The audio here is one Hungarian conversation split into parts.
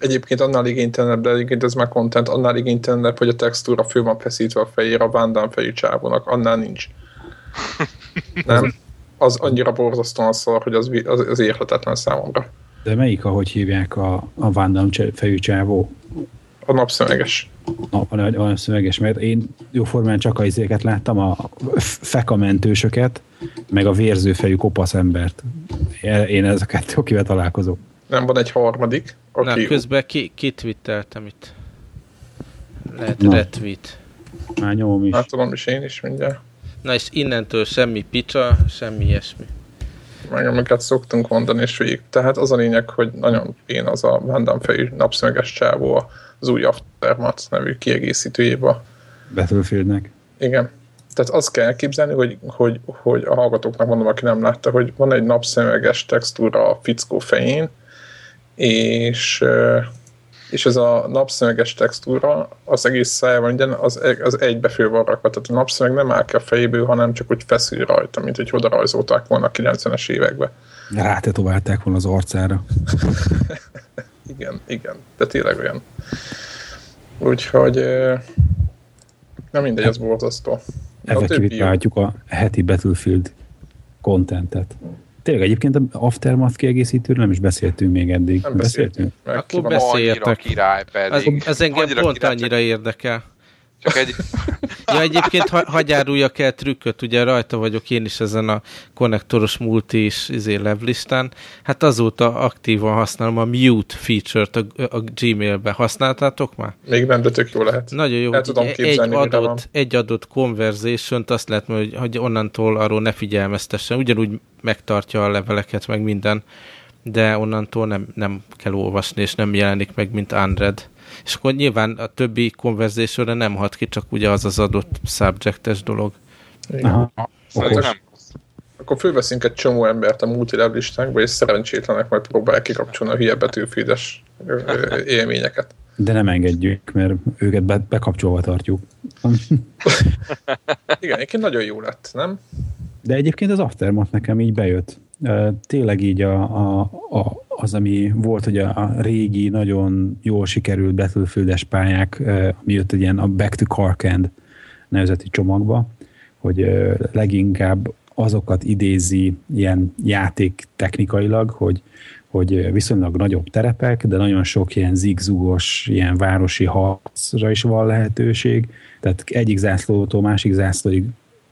Egyébként annál igénytelenebb, de egyébként ez már content, annál igénytelenebb, hogy a textúra fő van feszítve a fejére a Van fejű csávónak, annál nincs. Nem? Az annyira borzasztóan szar, hogy az, az, az érhetetlen számomra. De melyik, ahogy hívják a, a Damme fejű csávó? A napszöveges. A, a, a napszöveges, mert én jóformán csak a izéket láttam, a fekamentősöket, meg a vérzőfejű kopasz embert. Én ezeket, akivel találkozok. Nem van egy harmadik? Aki... Nem, közben ki, kitwitteltem itt. Lehet Na. retweet. Már nyomom is. Hát tudom is én is mindjárt. Na és innentől semmi picsa, semmi ilyesmi. Meg amiket szoktunk mondani, és végig. Tehát az a lényeg, hogy nagyon én az a Van fejű napszöveges csávó az új Aftermath nevű kiegészítőjébe. Battlefieldnek. Igen. Tehát azt kell elképzelni, hogy, hogy, hogy a hallgatóknak mondom, aki nem látta, hogy van egy napszöveges textúra a fickó fején, és és ez a napszöveges textúra az egész szájában az, az egybefő van rakva, tehát a napszöveg nem áll ki a fejéből, hanem csak úgy feszül rajta, mint hogy oda rajzolták volna a 90-es években. Rátetoválták volna az arcára. igen, igen, de tényleg olyan. Úgyhogy nem mindegy, ez borzasztó. Effektivitálhatjuk a heti Battlefield contentet. Tényleg egyébként a Aftermath kiegészítőről nem is beszéltünk még eddig. Nem beszéltünk? beszéltünk. Akkor beszéltek. király pedig. Ez, ez engem annyira pont király, annyira érdekel. Csak egy... ja, egyébként ha, hagyáruljak el trükköt, ugye rajta vagyok én is ezen a konnektoros multi is izé levlistán. Hát azóta aktívan használom a mute feature-t a, a Gmail-be. Használtátok már? Még nem, de tök jó lehet. Nagyon jó. El tudom képzelni, egy, adott, egy adott conversation azt lehet, hogy, hogy onnantól arról ne figyelmeztessen. Ugyanúgy megtartja a leveleket, meg minden, de onnantól nem, nem kell olvasni, és nem jelenik meg, mint unread és akkor nyilván a többi konverzációra nem hat ki, csak ugye az az adott subjectes dolog. Nem. Akkor fölveszünk egy csomó embert a multilev listánkba, és szerencsétlenek majd próbálják kikapcsolni a hülye betűfédes élményeket. De nem engedjük, mert őket be, bekapcsolva tartjuk. Igen, egyébként nagyon jó lett, nem? De egyébként az Aftermath nekem így bejött. Tényleg így a, a, a, az, ami volt, hogy a, régi, nagyon jól sikerült battlefield pályák, ami jött egy ilyen a Back to Carkend nevezeti csomagba, hogy leginkább azokat idézi ilyen játék technikailag, hogy, hogy viszonylag nagyobb terepek, de nagyon sok ilyen zigzugos, ilyen városi harcra is van lehetőség, tehát egyik zászlótól másik zászlóig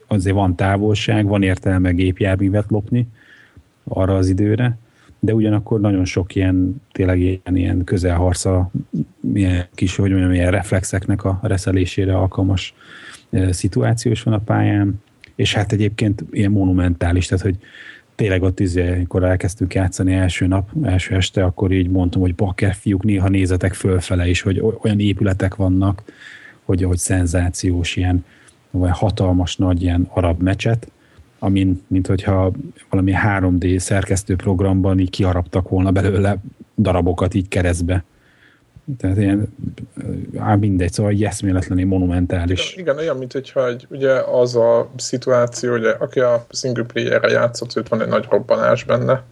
azért van távolság, van értelme gépjárművet lopni arra az időre, de ugyanakkor nagyon sok ilyen, tényleg ilyen, ilyen közelharca, ilyen kis, hogy mondjam, ilyen reflexeknek a reszelésére alkalmas szituáció is van a pályán, és hát egyébként ilyen monumentális, tehát hogy tényleg ott izé, amikor elkezdtünk játszani első nap, első este, akkor így mondtam, hogy bakker fiúk, néha nézetek fölfele is, hogy olyan épületek vannak, hogy, hogy szenzációs ilyen, vagy hatalmas nagy ilyen arab mecset, amin, mint hogyha valami 3D szerkesztő programban így kiharaptak volna belőle darabokat így keresztbe. Tehát ilyen, á, mindegy, szóval egy eszméletlenül monumentális. Igen, olyan, mint hogyha egy, ugye az a szituáció, hogy aki a single player-re játszott, őt van egy nagy robbanás benne,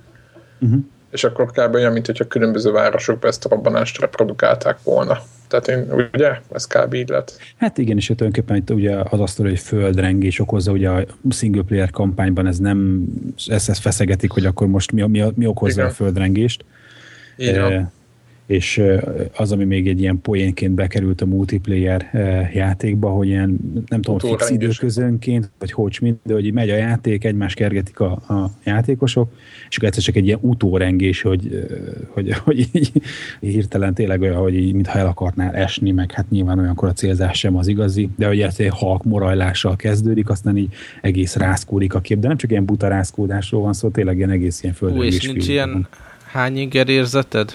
uh-huh. És akkor kb. olyan, mint hogyha különböző városokban ezt a robbanást reprodukálták volna. Tehát én, ugye, ez kb. így lett. Hát igen, és tulajdonképpen itt ugye az azt hogy földrengés okozza, ugye a single player kampányban ez nem, ezt, ezt feszegetik, hogy akkor most mi, mi, mi okozza igen. a földrengést. Igen és az, ami még egy ilyen poénként bekerült a multiplayer játékba, hogy ilyen, nem tudom, fix időközönként, vagy hogy mint, de hogy megy a játék, egymás kergetik a, a játékosok, és akkor egyszer csak egy ilyen utórengés, hogy, hogy, hogy így hirtelen tényleg olyan, hogy így, mintha el akarnál esni, meg hát nyilván olyankor a célzás sem az igazi, de hogy ez egy halk morajlással kezdődik, aztán így egész rászkódik a kép, de nem csak ilyen buta rászkódásról van szó, tényleg ilyen egész ilyen földrengés. és nincs ilyen hány inger érzeted?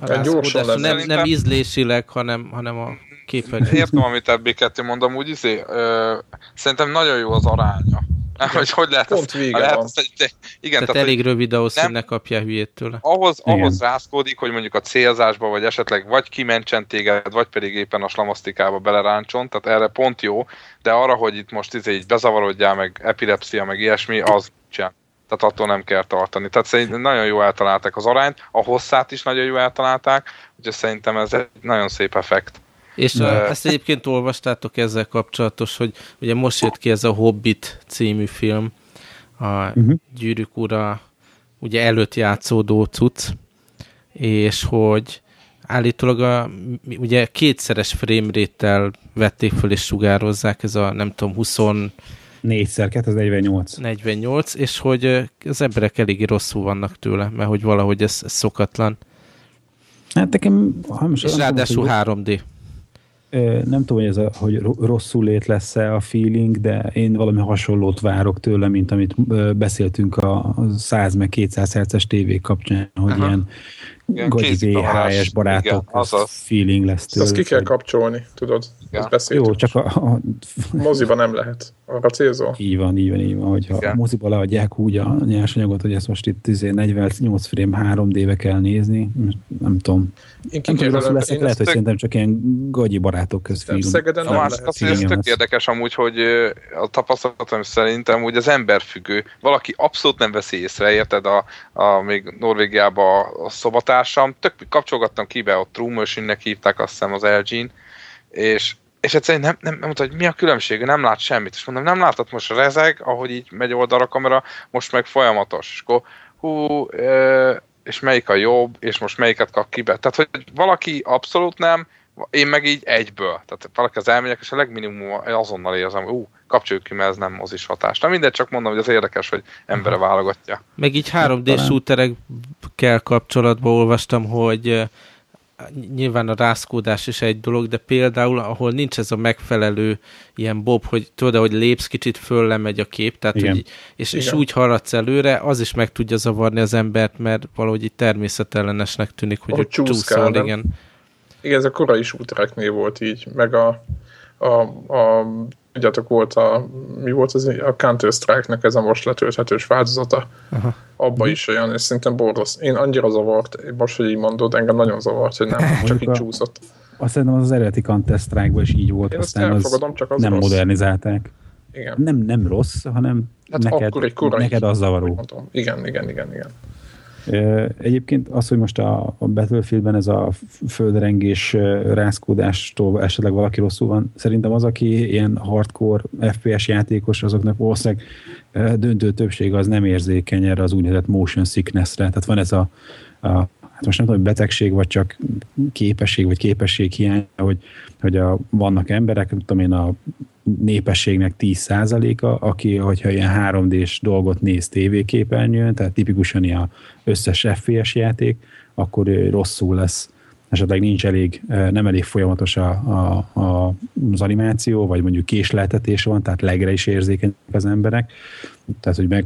A gyorsan nem, nem, nem ízlésileg, hanem, hanem a képernyő. Értem, amit ebbé kettő mondom, úgy izé, ö, szerintem nagyon jó az aránya. Nem, hogy hogy lehet Pont ezt, vége lehet ezt, de, igen, tehát, tehát elég rövid ahhoz, hogy ne kapja hülyét tőle. Ahhoz, ahhoz rászkódik, hogy mondjuk a célzásba, vagy esetleg vagy kimentsen téged, vagy pedig éppen a slamasztikába beleráncson, tehát erre pont jó, de arra, hogy itt most izé így bezavarodjál, meg epilepsia, meg ilyesmi, az sem. Tehát attól nem kell tartani. Tehát szerintem nagyon jó eltalálták az arányt, a hosszát is nagyon jó eltalálták, úgyhogy szerintem ez egy nagyon szép effekt. És De... ezt egyébként olvastátok ezzel kapcsolatos, hogy ugye most jött ki ez a Hobbit című film, a uh-huh. Gyűrűk ura ugye előtt játszódó cucc, és hogy állítólag a, ugye kétszeres frame vették föl és sugározzák, ez a nem tudom, 20 Négyszer, 48. 48, és hogy az emberek eléggé rosszul vannak tőle, mert hogy valahogy ez, ez szokatlan. Hát nekem... És ráadásul 3D nem tudom, hogy ez a, hogy rosszul lét lesz-e a feeling, de én valami hasonlót várok tőle, mint amit beszéltünk a 100 meg 200 herces tévé kapcsán, hogy Aha. ilyen gagyi VHS barátok igen, feeling lesz tőle. Ezt ki kell kapcsolni, tudod? Ja. Jó, csak a, a... Moziba nem lehet. Arra célzó? Így van, így van, így van. Hogyha igen. a moziba leadják úgy a nyersanyagot, hogy ezt most itt 48 izé frame 3D-be kell nézni, nem tudom. Én nem tudom, hogy leszek, lehet, hogy szerintem csak ilyen gagyi barátok közfilm. Szegeden nem lehet. Az, ez tök érdekes amúgy, hogy a tapasztalatom szerintem úgy az emberfüggő. Valaki abszolút nem veszi észre, érted? A, a még Norvégiában a szobatársam, tök kapcsolgattam kibe, ott True Machine-nek hívták azt hiszem az LG-n, és és egyszerűen nem, nem, nem mondta, hogy mi a különbség, nem lát semmit. És mondom, nem látod most rezeg, ahogy így megy oldalra a kamera, most meg folyamatos. És akkor hú, és melyik a jobb, és most melyiket kap kibe. Tehát, hogy valaki abszolút nem, én meg így egyből. Tehát valaki az elmegyek, és a legminimum azonnal érzem, hogy ú, kapcsoljuk ki, mert ez nem mozis hatás. Na mindegy, csak mondom, hogy az érdekes, hogy embere válogatja. Meg így 3D shooterekkel kapcsolatban olvastam, hogy nyilván a rászkódás is egy dolog, de például, ahol nincs ez a megfelelő ilyen bob, hogy tudod, hogy lépsz, kicsit föl lemegy a kép, tehát, hogy, és, és úgy haladsz előre, az is meg tudja zavarni az embert, mert valahogy itt természetellenesnek tűnik, hogy hogy csúszol, igen. Igen, ez a korai útreknél volt így, meg a, a, a tudjátok, volt a, mi volt az, a Counter-Strike-nek ez a most letölthetős változata. Aha. Abba is olyan, és szerintem borrosz. Én annyira zavart, most, hogy így mondod, engem nagyon zavart, hogy nem, csak így csúszott. Azt szerintem az, az eredeti Counter-Strike-ban is így volt, Én aztán az csak az nem rossz. modernizálták. Igen. Nem, nem rossz, hanem hát neked, neked az zavaró. Igen, igen, igen, igen. Egyébként az, hogy most a, a Battlefieldben ez a földrengés rázkódástól esetleg valaki rosszul van, szerintem az, aki ilyen hardcore FPS játékos, azoknak valószínűleg döntő többség az nem érzékeny erre az úgynevezett motion sicknessre. Tehát van ez a, a hát most nem tudom, hogy betegség, vagy csak képesség, vagy képesség hiány, hogy, hogy a, vannak emberek, nem tudom én, a népességnek 10%-a, aki, hogyha ilyen 3D-s dolgot néz tévéképernyőn, tehát tipikusan ilyen összes FPS játék, akkor rosszul lesz. Esetleg nincs elég, nem elég folyamatos a, a, a, az animáció, vagy mondjuk késleltetés van, tehát legre is érzékenyek az emberek, tehát hogy meg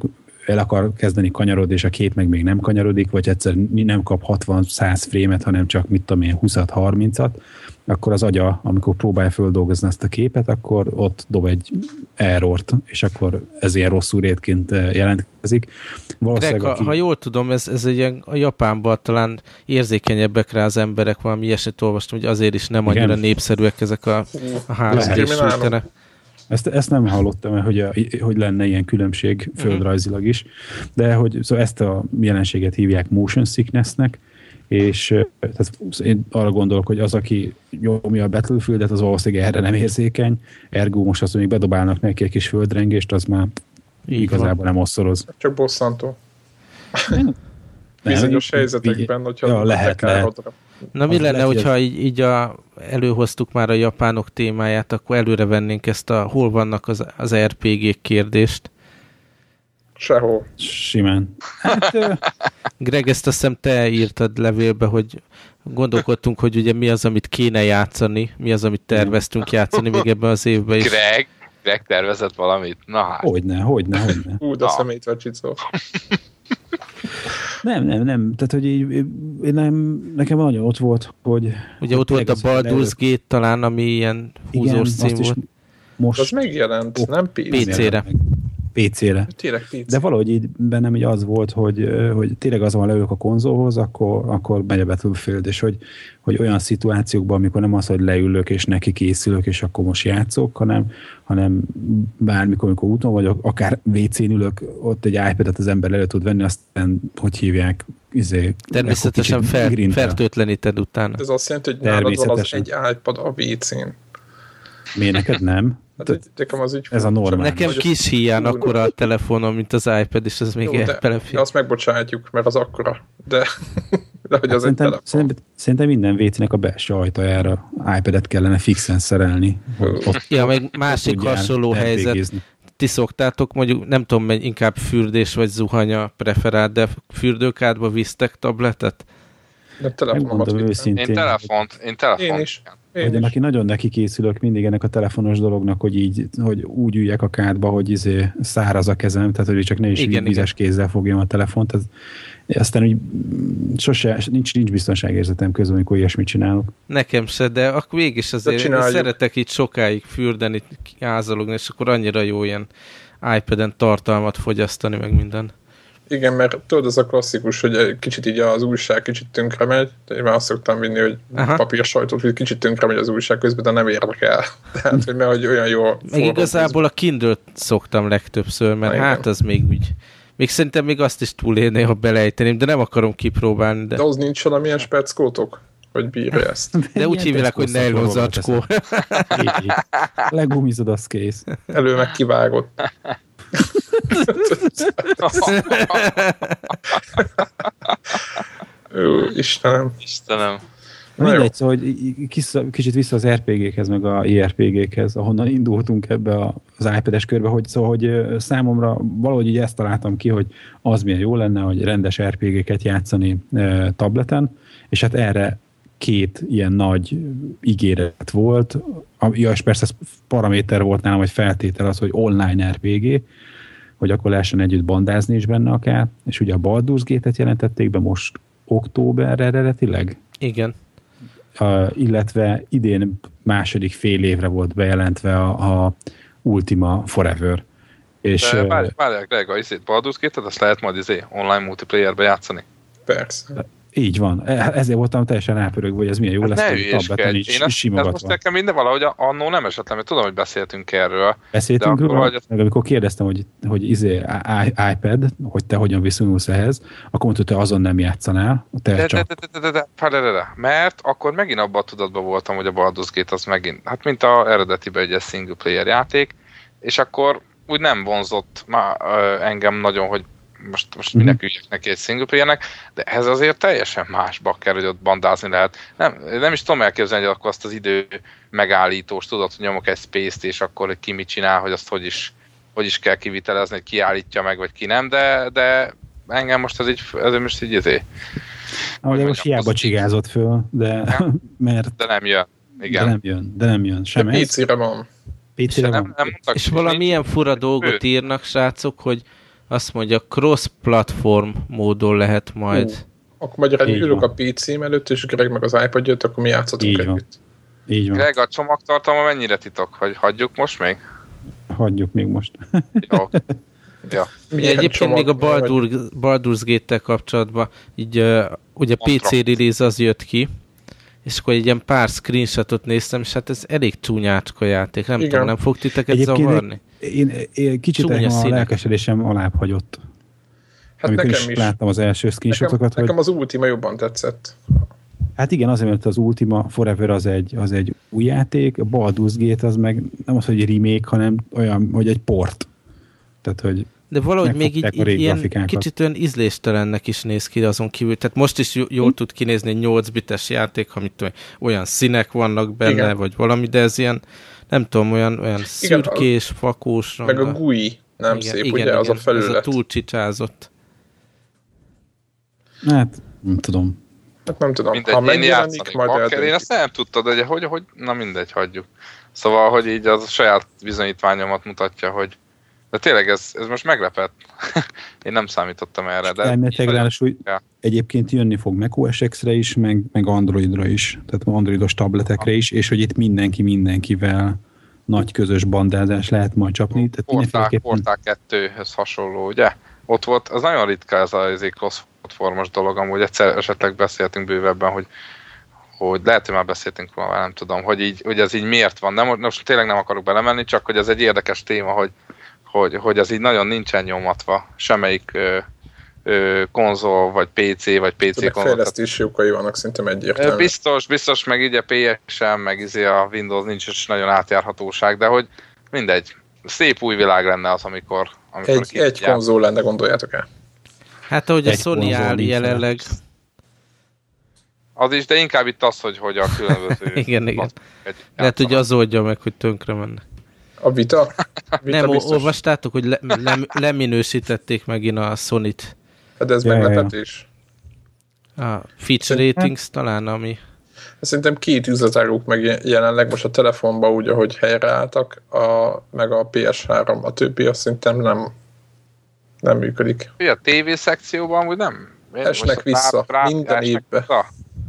el akar kezdeni kanyarodni, és a kép meg még nem kanyarodik, vagy egyszer nem kap 60-100 frémet, hanem csak mit tudom én 20-30-at, akkor az agya, amikor próbálja földolgozni ezt a képet, akkor ott dob egy errort, és akkor ez ilyen rosszul rétként eh, jelentkezik. Greg, ha, aki... ha jól tudom, ez, ez egy ilyen, a Japánban talán érzékenyebbek rá az emberek, valami ilyeset olvastam, hogy azért is nem annyira Igen. népszerűek ezek a, a 3 d ezt, ezt nem hallottam, hogy, a, hogy lenne ilyen különbség mhm. földrajzilag is, de hogy szóval ezt a jelenséget hívják motion sicknessnek, és tehát én arra gondolok, hogy az, aki nyomja a Battlefield-et, az valószínűleg erre nem érzékeny, ergo most azt, hogy bedobálnak neki egy kis földrengést, az már Így igazából van. nem osszoroz. Csak bosszantó. Bizonyos helyzetekben, hogyha ja, lehet, lehet. Na mi lenne, hogyha így, így a, előhoztuk már a japánok témáját, akkor előre vennénk ezt a hol vannak az, az RPG kérdést. Sehol. Simán. Hát, Greg, ezt azt hiszem te írtad levélbe, hogy gondolkodtunk, hogy ugye mi az, amit kéne játszani, mi az, amit terveztünk játszani még ebben az évben is. Greg, Greg tervezett valamit? Na hát. Hogyne, hogyne, hogyne. Ú, de szemét Csicó. Nem, nem, nem. Tehát, hogy így, én nem, nekem nagyon ott volt, hogy... Ugye ott volt a Baldur's Gate talán, ami ilyen húzós cím volt. Most az megjelent, nem PC-re. PC-re. Tényleg PC. De valahogy így bennem így az volt, hogy, hogy tényleg az van leülök a konzolhoz, akkor, akkor megy a Battlefield, és hogy, hogy olyan szituációkban, amikor nem az, hogy leülök és neki készülök, és akkor most játszok, hanem, hanem bármikor, amikor úton vagyok, akár WC-n ülök, ott egy iPad-et az ember elő tud venni, aztán hogy hívják, izé, Természetesen fer, fertőtleníted utána. Ez azt jelenti, hogy nálad van az egy iPad a WC-n. Miért neked nem? Hát, nekem az ez a normál. Nekem kis hiány akkora a telefonom, mint az iPad, és az még belefér. Azt megbocsátjuk, mert az akkora, de, de hogy hát az szerintem, egy szerintem, szerintem minden vécének a belső ajtajára iPad-et kellene fixen szerelni. Ott, ja, meg másik hasonló helyzet. Ti szoktátok mondjuk, nem tudom, inkább fürdés vagy zuhanya preferált, de fürdőkádba visztek tabletet? De telefonomat őszintén. Én telefont, én telefont. Én is. Én hogy aki nagyon neki készülök mindig ennek a telefonos dolognak, hogy így, hogy úgy üljek a kádba, hogy izé száraz a kezem, tehát hogy csak ne is igen, vizes igen. kézzel fogjam a telefont. Ez, aztán úgy sose, nincs, nincs biztonságérzetem közben, amikor ilyesmit csinálok. Nekem se, de akkor mégis azért szeretek itt sokáig fürdeni, ázalogni, és akkor annyira jó ilyen iPad-en tartalmat fogyasztani, meg minden. Igen, mert tudod, az a klasszikus, hogy kicsit így az újság kicsit tönkre megy, de én már azt szoktam vinni, hogy Aha. papír sajtót, hogy kicsit tönkre megy az újság közben, de nem érdekel. Tehát, hogy mert hogy olyan jó. Meg igazából a kindle szoktam legtöbbször, mert Na, hát az még úgy még szerintem még azt is túlélné, ha belejteném, de nem akarom kipróbálni. De, de az nincs valamilyen speckótok? Hogy bírja ezt. De úgy hívják, hogy nylon zacskó. Legumizod, az kész. Elő meg kivágott. Ó, Istenem. Istenem. Mindegy, szóval, hogy kicsit vissza az RPG-khez, meg a IRPG-khez, ahonnan indultunk ebbe az iPad-es körbe, hogy szóval, hogy számomra valahogy így ezt találtam ki, hogy az milyen jó lenne, hogy rendes RPG-ket játszani tableten, és hát erre két ilyen nagy ígéret volt, ja, és persze ez paraméter volt nálam, vagy feltétel az, hogy online RPG, hogy akkor lehessen együtt bandázni is benne akár, és ugye a Baldur's Gate-et jelentették be most októberre eredetileg? Igen. Uh, illetve idén második fél évre volt bejelentve a, a Ultima Forever. És, De várj, várj, Greg, a izét Baldur's Gate-et, azt lehet majd izé online multiplayerbe játszani? Persze. Így van. E, ezért voltam teljesen rápörögve, hogy ez milyen jó hát lesz, hogy tableten is Én ezt, ez most nekem minden valahogy annó nem esett le, mert tudom, hogy beszéltünk erről. Beszéltünk róla, vagy... meg amikor kérdeztem, hogy, hogy izé, iPad, hogy te hogyan viszonyulsz ehhez, akkor mondtad, hogy te azon nem játszanál. Te de, csak... de, de, de, de, de, de, de, de, mert akkor megint abban a tudatban voltam, hogy a Baldur's Gate az megint, hát mint a eredetiben egy single player játék, és akkor úgy nem vonzott már engem nagyon, hogy most, most mm-hmm. minek üljek neki egy single playernek, de ez azért teljesen más bakker, hogy ott bandázni lehet. Nem, nem is tudom elképzelni, hogy akkor azt az idő megállítós, tudod, hogy nyomok egy space-t, és akkor ki mit csinál, hogy azt hogy is, hogy is kell kivitelezni, hogy ki állítja meg, vagy ki nem, de, de engem most ez így, ez most így izé. Ahogy most hiába csigázott föl, de mert... De nem jön. Igen. De nem jön, de nem jön. Sem de PC-re van. PC-re van. Nem, nem és valamilyen fura dolgot írnak, srácok, hogy azt mondja, cross-platform módon lehet majd. Ó, akkor magyarán ülök a PC-m előtt, és Greg meg az iPad jött, akkor mi játszhatunk Így együtt. Van. Így van. Greg, a csomagtartalma mennyire titok? Hogy hagyjuk most még? Hagyjuk még most. Jó. Ja. Milyen Egyébként még a Baldur, Baldur's Gate-tel kapcsolatban így uh, ugye PC release az jött ki, és akkor egy ilyen pár screenshotot néztem, és hát ez elég csúnyácska játék. Nem Igen. tudom, nem fog titeket Egyébként zavarni? Én, én kicsit Csúnya a lelkesedésem alább hagyott. Hát Amikor nekem is, is láttam az első screenshotokat. Nekem, hogy... nekem az Ultima jobban tetszett. Hát igen, azért, mert az Ultima Forever az egy, az egy új játék, a Baldur's Gate az meg nem az, hogy remake, hanem olyan, hogy egy port. Tehát, hogy de valahogy még így, így ilyen kicsit olyan ízléstelennek is néz ki azon kívül. Tehát most is jól hm? tud kinézni egy 8 bites játék, amit olyan színek vannak benne, Igen. vagy valami, de ez ilyen, nem tudom, olyan, olyan igen, szürkés, fakós. Meg a GUI nem igen, szép, igen, ugye, igen, az a felület. Ez a túl Hát, nem tudom. Hát nem tudom. Mindegy, ha megjelenik, majd bakker, Én ezt nem tudtad, de hogy, hogy, na mindegy, hagyjuk. Szóval, hogy így az a saját bizonyítványomat mutatja, hogy de tényleg ez, ez most meglepett. Én nem számítottam erre. De Elméletileg ráadásul ja. egyébként jönni fog macOS X-re is, meg, meg Androidra is, tehát Androidos tabletekre is, és hogy itt mindenki mindenkivel nagy közös bandázás lehet majd csapni. Tehát Portál, Portál 2-höz hasonló, ugye? Ott volt, az nagyon ritka ez a cross-platformos dolog, amúgy egyszer esetleg beszéltünk bővebben, hogy hogy lehet, hogy már beszéltünk róla, nem tudom, hogy, így, hogy ez így miért van. Nem, most tényleg nem akarok belemenni, csak hogy ez egy érdekes téma, hogy, hogy, hogy ez így nagyon nincsen nyomatva, semmelyik ö, ö, konzol, vagy PC, vagy PC konzol. fejlesztési okai vannak szerintem egyértelmű. Biztos, biztos, meg így a PSM, meg izé a Windows nincs is nagyon átjárhatóság, de hogy mindegy. Szép új világ lenne az, amikor... amikor egy, egy konzol lenne, gondoljátok el. Hát ahogy egy a Sony áll jelenleg... Az is, de inkább itt az, hogy, hogy a különböző... igen, igen. Lehet, hogy az oldja meg, hogy tönkre menne. A vita? vita Nem, biztos. olvastátok, hogy le, le, leminősítették megint a Sony-t. Hát ez ja, meglepetés. Ja. A feature ratings talán, ami... Szerintem két üzletáguk meg jelenleg most a telefonban úgy, ahogy helyreálltak, a, meg a PS3, a többi azt szerintem nem, nem működik. A TV szekcióban úgy nem? Esnek vissza, rá, minden évben.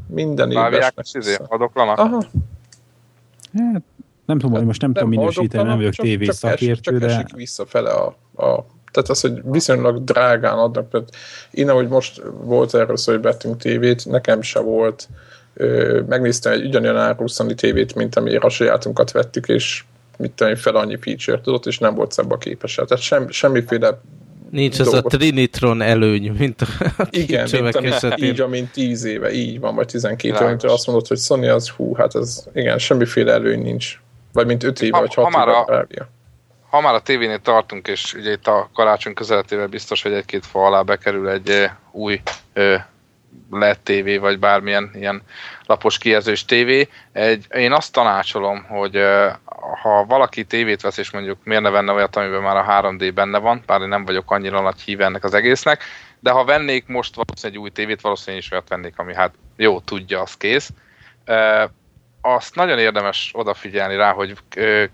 Minden évben esnek izé, vissza. Adoklanak? Aha. Hát, nem tudom, hogy most nem, nem tudom minősíteni, nem vagyok tévé szakértő, de... Csak esik visszafele a, a tehát az, hogy viszonylag drágán adnak, mert én ahogy most volt erről szó, hogy vettünk tévét, nekem se volt. Megnéztem egy ugyanolyan áru tévét, mint amire a sajátunkat vettük, és mit tudom, fel annyi feature tudott, és nem volt szebb a képesel. Tehát sem, semmiféle Nincs az a Trinitron előny, mint a Igen, mint a, így, amint 10 éve, így van, vagy 12 éve, azt mondod, hogy Sony az, hú, hát ez, igen, semmiféle előny nincs. Vagy mint 5 éve, vagy 6 éve a, ha már a tévénél tartunk, és ugye itt a karácsony közeletével biztos, hogy egy-két fa alá bekerül egy új LED tévé, vagy bármilyen ilyen lapos kijelzős tévé. Egy, én azt tanácsolom, hogy ha valaki tévét vesz, és mondjuk miért ne venne olyat, amiben már a 3D benne van, bár én nem vagyok annyira nagy híve ennek az egésznek, de ha vennék most valószínűleg egy új tévét, valószínűleg is olyat vennék, ami hát jó, tudja, az kész azt nagyon érdemes odafigyelni rá, hogy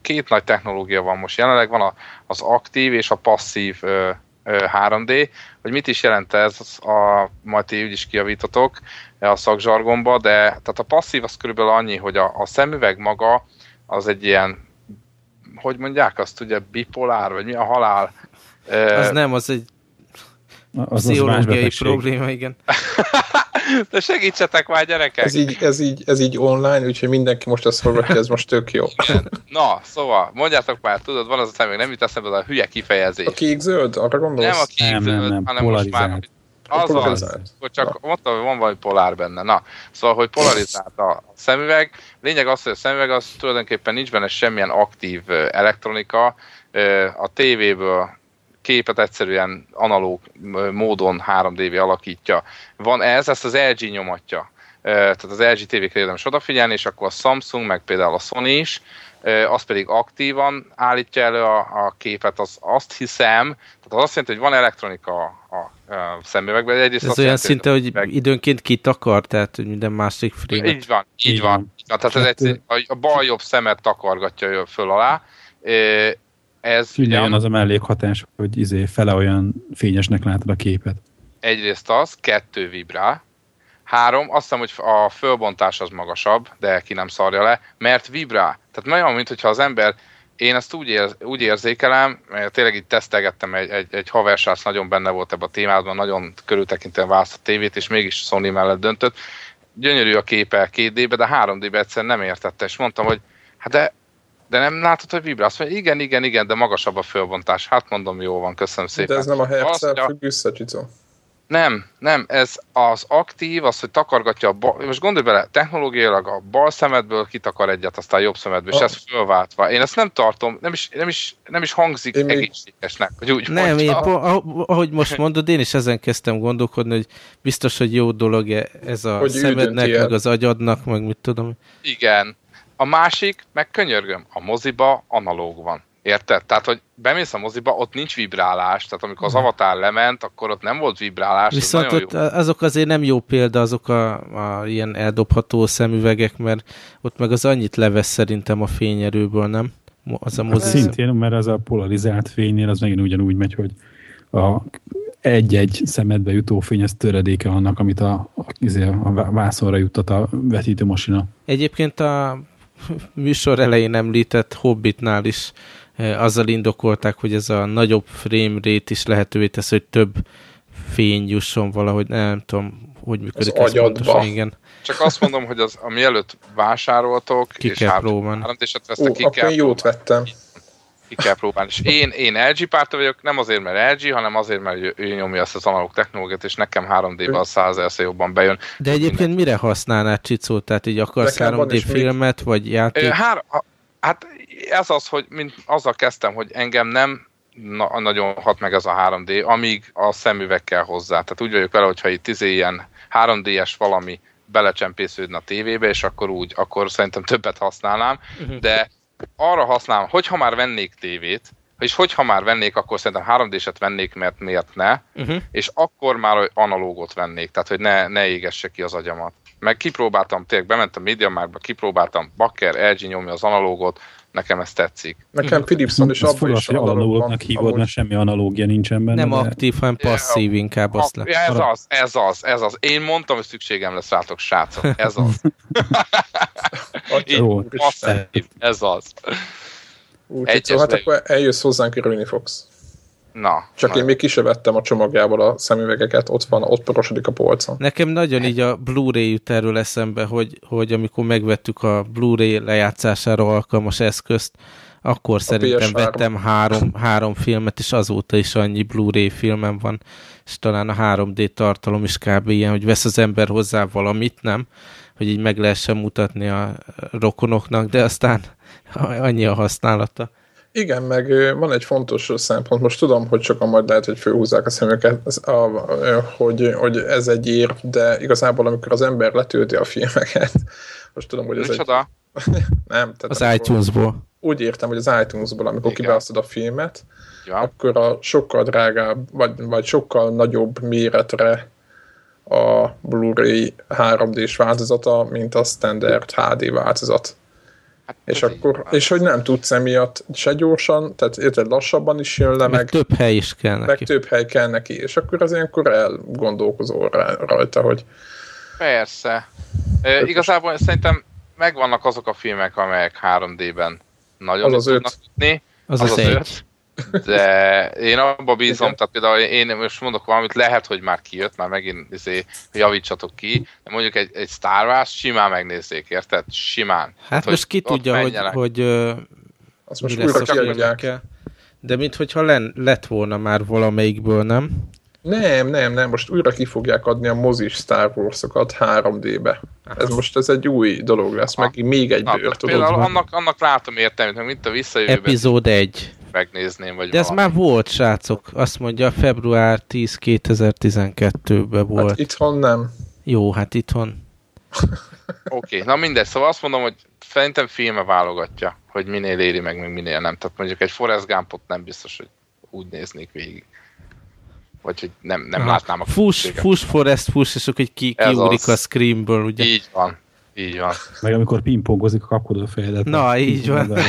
két nagy technológia van most. Jelenleg van az aktív és a passzív 3D, hogy mit is jelent ez, a, majd ti is kiavítotok a szakzsargomba, de tehát a passzív az körülbelül annyi, hogy a, a szemüveg maga az egy ilyen, hogy mondják azt, ugye bipolár, vagy mi a halál? Az nem, az egy az pszichológiai probléma, igen. De segítsetek már, gyerekek! Ez így, ez így, ez így online, úgyhogy mindenki most azt hallgatja, ez most tök jó. Na, szóval, mondjátok már, tudod, van az a személy, nem jut eszembe az a hülye kifejezés. A kék-zöld, arra gondolsz? Nem a kék-zöld, nem, nem, hanem polarizált. most már az polarizált. az, hogy csak Na. mondtam, hogy van valami polár benne. Na, szóval, hogy polarizált a szemüveg. Lényeg az, hogy a szemüveg az tulajdonképpen nincs benne semmilyen aktív elektronika. A tévéből képet egyszerűen analóg módon 3D-vé alakítja. Van ez, ezt az LG nyomatja. Tehát az LG TV-kre érdemes odafigyelni, és akkor a Samsung, meg például a Sony is, az pedig aktívan állítja elő a, a képet, az azt hiszem, tehát az azt jelenti, hogy van elektronika a, a szemüvegben. Egyrészt Ez olyan jelenti, szinte, hogy meg... időnként kitakar, tehát hogy minden másik frame Így van, így, így van. van. Tehát ez egy, a bal-jobb szemet takargatja föl alá, ez ugye jön az a mellékhatás, hogy izé fele olyan fényesnek látod a képet. Egyrészt az, kettő vibrál, Három, azt hiszem, hogy a fölbontás az magasabb, de ki nem szarja le, mert vibrál. Tehát olyan, mintha az ember, én ezt úgy, ér, úgy érzékelem, mert tényleg itt tesztelgettem, egy, egy, egy haversác nagyon benne volt ebben a témában, nagyon körültekintően választ a tévét, és mégis Sony mellett döntött. Gyönyörű a képe 2D-be, de 3D-be egyszerűen nem értette, és mondtam, hogy hát de de nem látod, hogy vibrál? Azt mondja, igen, igen, igen, de magasabb a fölbontás. Hát mondom, jó van, köszönöm szépen. De ez nem a hercel függ össze, Csicó. Nem, nem, ez az aktív, az, hogy takargatja a bal, most gondolj bele, technológiailag a bal szemedből kitakar egyet, aztán a jobb szemedből, és ez fölváltva. Én ezt nem tartom, nem is, nem is, nem is hangzik én egészségesnek, hogy úgy Nem, mondja. én, ahogy most mondod, én is ezen kezdtem gondolkodni, hogy biztos, hogy jó dolog -e ez a hogy szemednek, meg az agyadnak, meg mit tudom. Igen, a másik, meg könyörgöm, a moziba analóg van. Érted? Tehát, hogy bemész a moziba, ott nincs vibrálás, tehát amikor az avatár lement, akkor ott nem volt vibrálás. Viszont ott jó. azok azért nem jó példa, azok a, a ilyen eldobható szemüvegek, mert ott meg az annyit levesz szerintem a fényerőből, nem? Az a hát mozi Szintén, mert az a polarizált fénynél az megint ugyanúgy megy, hogy a egy-egy szemedbe jutó fény, ez töredéke annak, amit a, a, izé, a vászonra juttat a vetítőmasina. Egyébként a műsor elején említett Hobbitnál is azzal indokolták, hogy ez a nagyobb frame rate is lehetővé tesz, hogy több fény jusson valahogy, nem tudom, hogy működik az ez pontosan, igen. Csak azt mondom, hogy az, ami előtt vásároltok, ki és kell próbálni. három vesztek, ki kell jót vettem. Ki kell próbálni. És én, én LG párta vagyok, nem azért, mert LG, hanem azért, mert ő, ő nyomja azt az analóg technológiát, és nekem 3D-ben a 100 jobban bejön. De egyébként mire használnád Csicó? Tehát így akarsz 3D filmet, még... vagy játék? Hár, hát ez az, hogy mint azzal kezdtem, hogy engem nem na, nagyon hat meg ez a 3D, amíg a szemüveg kell hozzá. Tehát úgy vagyok vele, hogyha itt izé ilyen 3D-es valami belecsempésződne a tévébe, és akkor úgy, akkor szerintem többet használnám, uh-huh. de arra használom, hogyha már vennék tévét, és hogyha már vennék, akkor szerintem 3D-set vennék, mert miért ne, uh-huh. és akkor már analógot vennék, tehát hogy ne, ne égesse ki az agyamat. Meg kipróbáltam, tényleg bementem a MediaMarktba, kipróbáltam, Bakker, LG nyomja az analógot, nekem ez tetszik. Nekem Philipson is abban is analógnak hívod, mert semmi analógia nincsen benne. Nem de... aktív, hanem passzív inkább azt le. Ez az, ez az, ez az. Én mondtam, hogy szükségem lesz rátok, srácok. Ez az. Jó, passzív, ez az. Úgy, hát akkor eljössz hozzánk, Röni fogsz. Na. Csak na. én még kisevettem a csomagjából a szemüvegeket, ott van, ott porosodik a polcon. Nekem nagyon így a Blu-ray jut erről eszembe, hogy, hogy amikor megvettük a Blu-ray lejátszására alkalmas eszközt, akkor a szerintem PS3. vettem három, három filmet, és azóta is annyi Blu-ray filmem van, és talán a 3D tartalom is kb. ilyen, hogy vesz az ember hozzá valamit, nem? Hogy így meg lehessen mutatni a rokonoknak, de aztán annyi a használata. Igen, meg van egy fontos szempont, most tudom, hogy sokan majd lehet, hogy főhúzzák a szemüket, hogy, hogy ez egy ér, de igazából amikor az ember letölti a filmeket, most tudom, hogy ez Micsoda? egy... Nem, tehát az iTunes-ból. Úgy értem, hogy az iTunes-ból, amikor kiválasztod a filmet, ja. akkor a sokkal drágább, vagy, vagy sokkal nagyobb méretre a Blu-ray 3D-s változata, mint a standard HD változat. Hát és, akkor, és hogy nem tudsz emiatt se gyorsan, tehát érted, lassabban is jön le, meg, meg több hely is kell neki. Meg több hely kell neki, és akkor az ilyenkor elgondolkozol rajta, hogy... Persze. E, igazából szerintem megvannak azok a filmek, amelyek 3D-ben nagyon az az tudnak ütni. Az az, az, az öt de én abba bízom, Igen. tehát például én most mondok valamit, lehet, hogy már kijött, már megint izé, javítsatok ki, de mondjuk egy, egy Star Wars simán megnézzék, érted? Simán. Hát tehát, most ki tudja, hogy, hogy azt most újra kiadják. De minthogyha len, lett volna már valamelyikből, nem? Nem, nem, nem, most újra ki fogják adni a mozis Star Wars-okat 3D-be. Ez most ez egy új dolog lesz, meg még egy bőr, tudod. Például annak, annak látom értelmét, mint a visszajövőben. Epizód 1 megnézném, vagy De ez már volt, srácok. Azt mondja, február 10 2012-ben volt. Hát itthon nem. Jó, hát itthon. Oké, okay, na mindegy, szóval azt mondom, hogy szerintem filme válogatja, hogy minél éri meg, meg minél nem. Tehát mondjuk egy Forrest Gumpot nem biztos, hogy úgy néznék végig. Vagy hogy nem, nem Aha. látnám a Fuss, fuss, Forrest, fuss, és akkor ki, kiúrik a Screamből, ugye? Így van. Így van. Meg amikor pingpongozik, kapkodod a fejedet. Na, így van.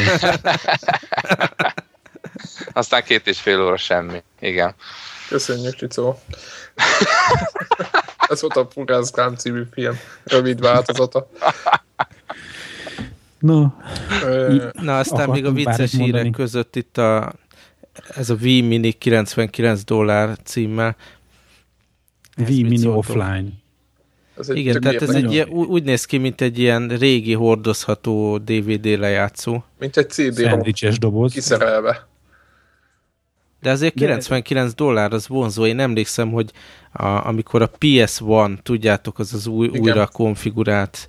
Aztán két és fél óra semmi. Igen. Köszönjük, Csicó. Ez volt a Fugászkám című film rövid változata. No. Na, aztán még a vicces hírek között itt a, ez a V Mini 99 dollár címmel. V Mini offline. Ez egy Igen, tehát ez egy ilyen, úgy néz ki, mint egy ilyen régi hordozható DVD lejátszó. Mint egy CD Szendvicses doboz. Kiszerelve. De azért 99 dollár az vonzó. Én emlékszem, hogy a, amikor a PS1, tudjátok, az az új, újra konfigurált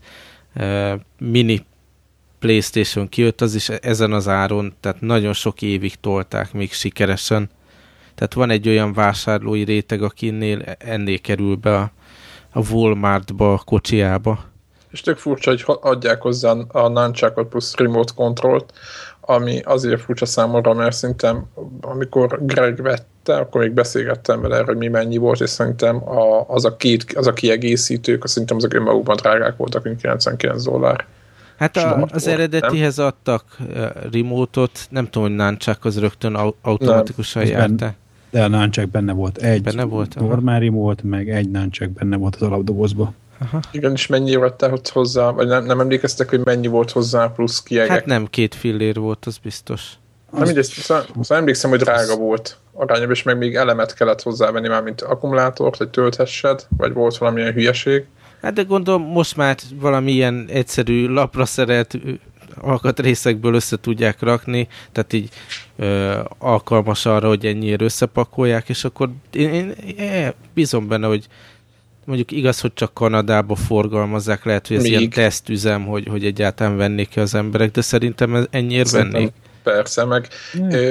uh, mini Playstation kijött, az is ezen az áron, tehát nagyon sok évig tolták még sikeresen. Tehát van egy olyan vásárlói réteg, akinél ennél kerül be a, a Walmartba, a kocsiába. És tök furcsa, hogy adják hozzá a nunchuckot plusz remote controlt, ami azért furcsa számomra, mert szerintem amikor Greg vette, akkor még beszélgettem vele erről, hogy mi mennyi volt, és szerintem a, az, a két, az a kiegészítők, azt szerintem azok önmagukban drágák voltak, mint 99 dollár. Hát a, az volt, eredetihez nem? adtak uh, remote-ot, nem tudom, hogy Nunchuck az rögtön automatikusan nem, járta. Ben, de a Nunchuck benne volt egy benne volt, normál remote, meg egy Nunchuck benne volt az alapdobozba. Aha. Igen, és mennyi volt hozzá, vagy nem, nem emlékeztek, hogy mennyi volt hozzá plusz kiegek? Hát nem két fillér volt, az biztos. Nem mindegy, szóval, szóval emlékszem, hogy drága volt arányobb, és meg még elemet kellett hozzávenni már, mint akkumulátort, hogy tölthessed, vagy volt valamilyen hülyeség. Hát de gondolom most már valamilyen egyszerű lapra szerelt alkatrészekből össze tudják rakni, tehát így ö, alkalmas arra, hogy ennyire összepakolják, és akkor én, én, én bízom benne, hogy mondjuk igaz, hogy csak Kanadába forgalmazzák, lehet, hogy ez Még. ilyen tesztüzem, hogy, hogy egyáltalán vennék ki az emberek, de szerintem ez ennyire vennék. Persze, meg...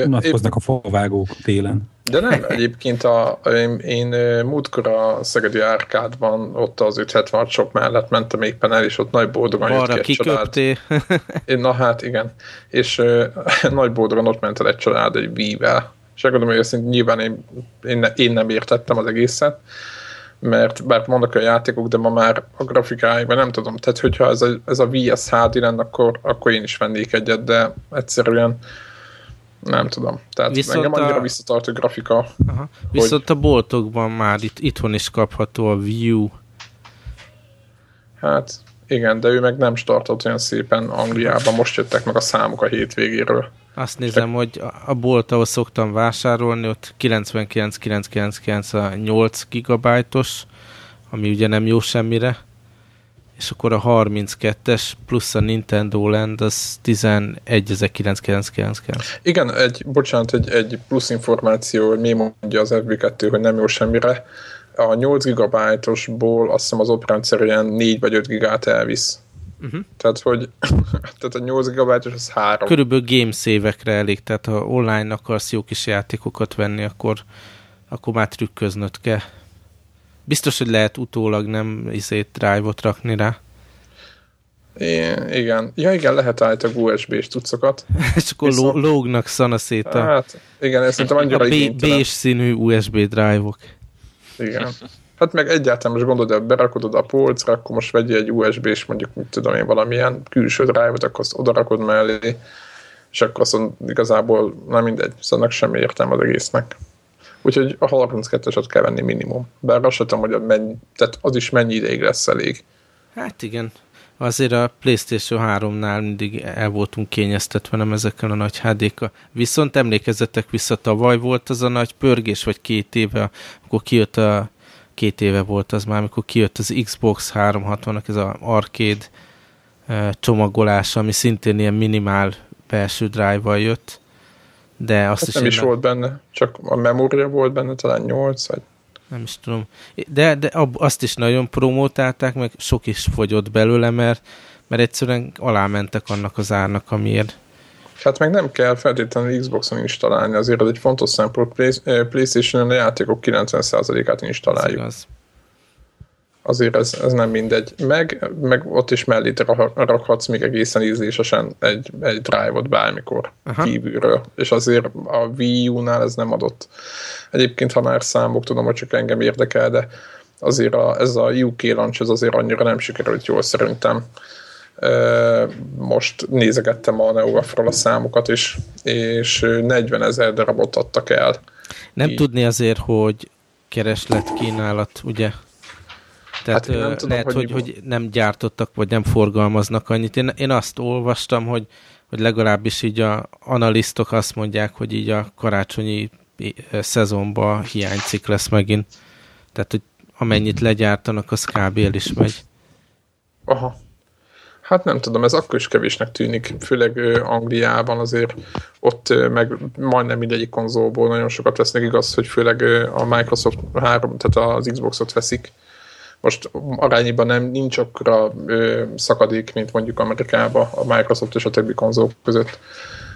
Unatkoznak a favágók télen. De nem, egyébként a, én, én múltkor a Szegedi Árkádban, ott az 576 sok mellett mentem éppen el, és ott nagy boldogan jött ki egy család. Én, na hát, igen. És uh, nagy boldogan ott ment el egy család egy vível. És gondolom, hogy ezt nyilván én, én, ne, én nem értettem az egészet, mert bár mondok a játékok, de ma már a grafikájában nem tudom. Tehát, hogyha ez a, ez a VS HD lenne, akkor, akkor én is vennék egyet, de egyszerűen nem tudom. Tehát Viszont engem annyira a... visszatart a grafika. Aha. Viszont hogy... a boltokban már itt, itthon is kapható a View. Hát igen, de ő meg nem startott olyan szépen Angliában. Most jöttek meg a számok a hétvégéről. Azt nézem, Te... hogy a bolt, ahol szoktam vásárolni, ott 99,999 a 8 gigabájtos, ami ugye nem jó semmire és akkor a 32-es plusz a Nintendo Land az 11.999. Igen, egy, bocsánat, egy, egy plusz információ, hogy mi mondja az FB2, hogy nem jó semmire. A 8 GB-osból azt hiszem az operandszerűen 4 vagy 5 gigát elvisz. Uh-huh. Tehát, hogy tehát a 8 gb az 3. Körülbelül game szévekre elég, tehát ha online akarsz jó kis játékokat venni, akkor, akkor már trükköznöd kell. Biztos, hogy lehet utólag nem izét drive-ot rakni rá. I igen. Ja, igen, lehet állítólag USB-s cuccokat. És akkor Viszont... lógnak szana szét a... Hát, igen, ez szerintem annyira A B színű USB drive-ok. Igen. Hát meg egyáltalán most gondolod, hogy berakod oda a polcra, akkor most vegyél egy USB-s, mondjuk, mit tudom én, valamilyen külső drive-ot, akkor azt oda rakod mellé, és akkor azt igazából nem mindegy, szóval semmi értelme az egésznek. Úgyhogy a 32-eset kell venni minimum. Bár azt sem tudom, hogy mennyi, tehát az is mennyi ideig lesz elég. Hát igen. Azért a PlayStation 3-nál mindig el voltunk kényeztetve nem ezekkel a nagy hd -ka. Viszont emlékezzetek vissza, tavaly volt az a nagy pörgés, vagy két éve, akkor kijött a két éve volt az már, amikor kijött az Xbox 360-nak ez az arcade eh, csomagolás, ami szintén ilyen minimál belső drive-val jött de azt hát is nem is nem... volt benne, csak a memória volt benne, talán 8 vagy nem is tudom. De, de azt is nagyon promótálták, meg sok is fogyott belőle, mert, mert egyszerűen alámentek annak az árnak, amiért. Hát meg nem kell feltétlenül Xboxon installálni, azért ez egy fontos szempont. Eh, PlayStation-on a játékok 90%-át installáljuk. Ez azért ez, ez nem mindegy. Meg, meg ott is mellé rakhatsz még egészen ízlésesen egy, egy drive-ot bármikor Aha. kívülről, és azért a Wii U-nál ez nem adott. Egyébként, ha már számok, tudom, hogy csak engem érdekel, de azért a, ez a UK launch ez azért annyira nem sikerült jól szerintem. Most nézegettem a Neogafról a számokat is, és 40 ezer darabot adtak el. Nem Így. tudni azért, hogy kereslet kínálat, ugye? Tehát hát nem tudom, lehet, hogy, hogy, hogy nem gyártottak, vagy nem forgalmaznak annyit. Én, én azt olvastam, hogy, hogy legalábbis így a analisztok azt mondják, hogy így a karácsonyi szezonban hiánycik lesz megint. Tehát, hogy amennyit legyártanak, az kb. el is megy. Aha. Hát nem tudom, ez akkor is kevésnek tűnik, főleg Angliában azért ott meg majdnem mindegyik konzolból nagyon sokat vesznek, igaz, hogy főleg a Microsoft 3, tehát az Xboxot veszik, most arányban nem nincs akkora ö, szakadék, mint mondjuk Amerikában a Microsoft és a többi konzol között,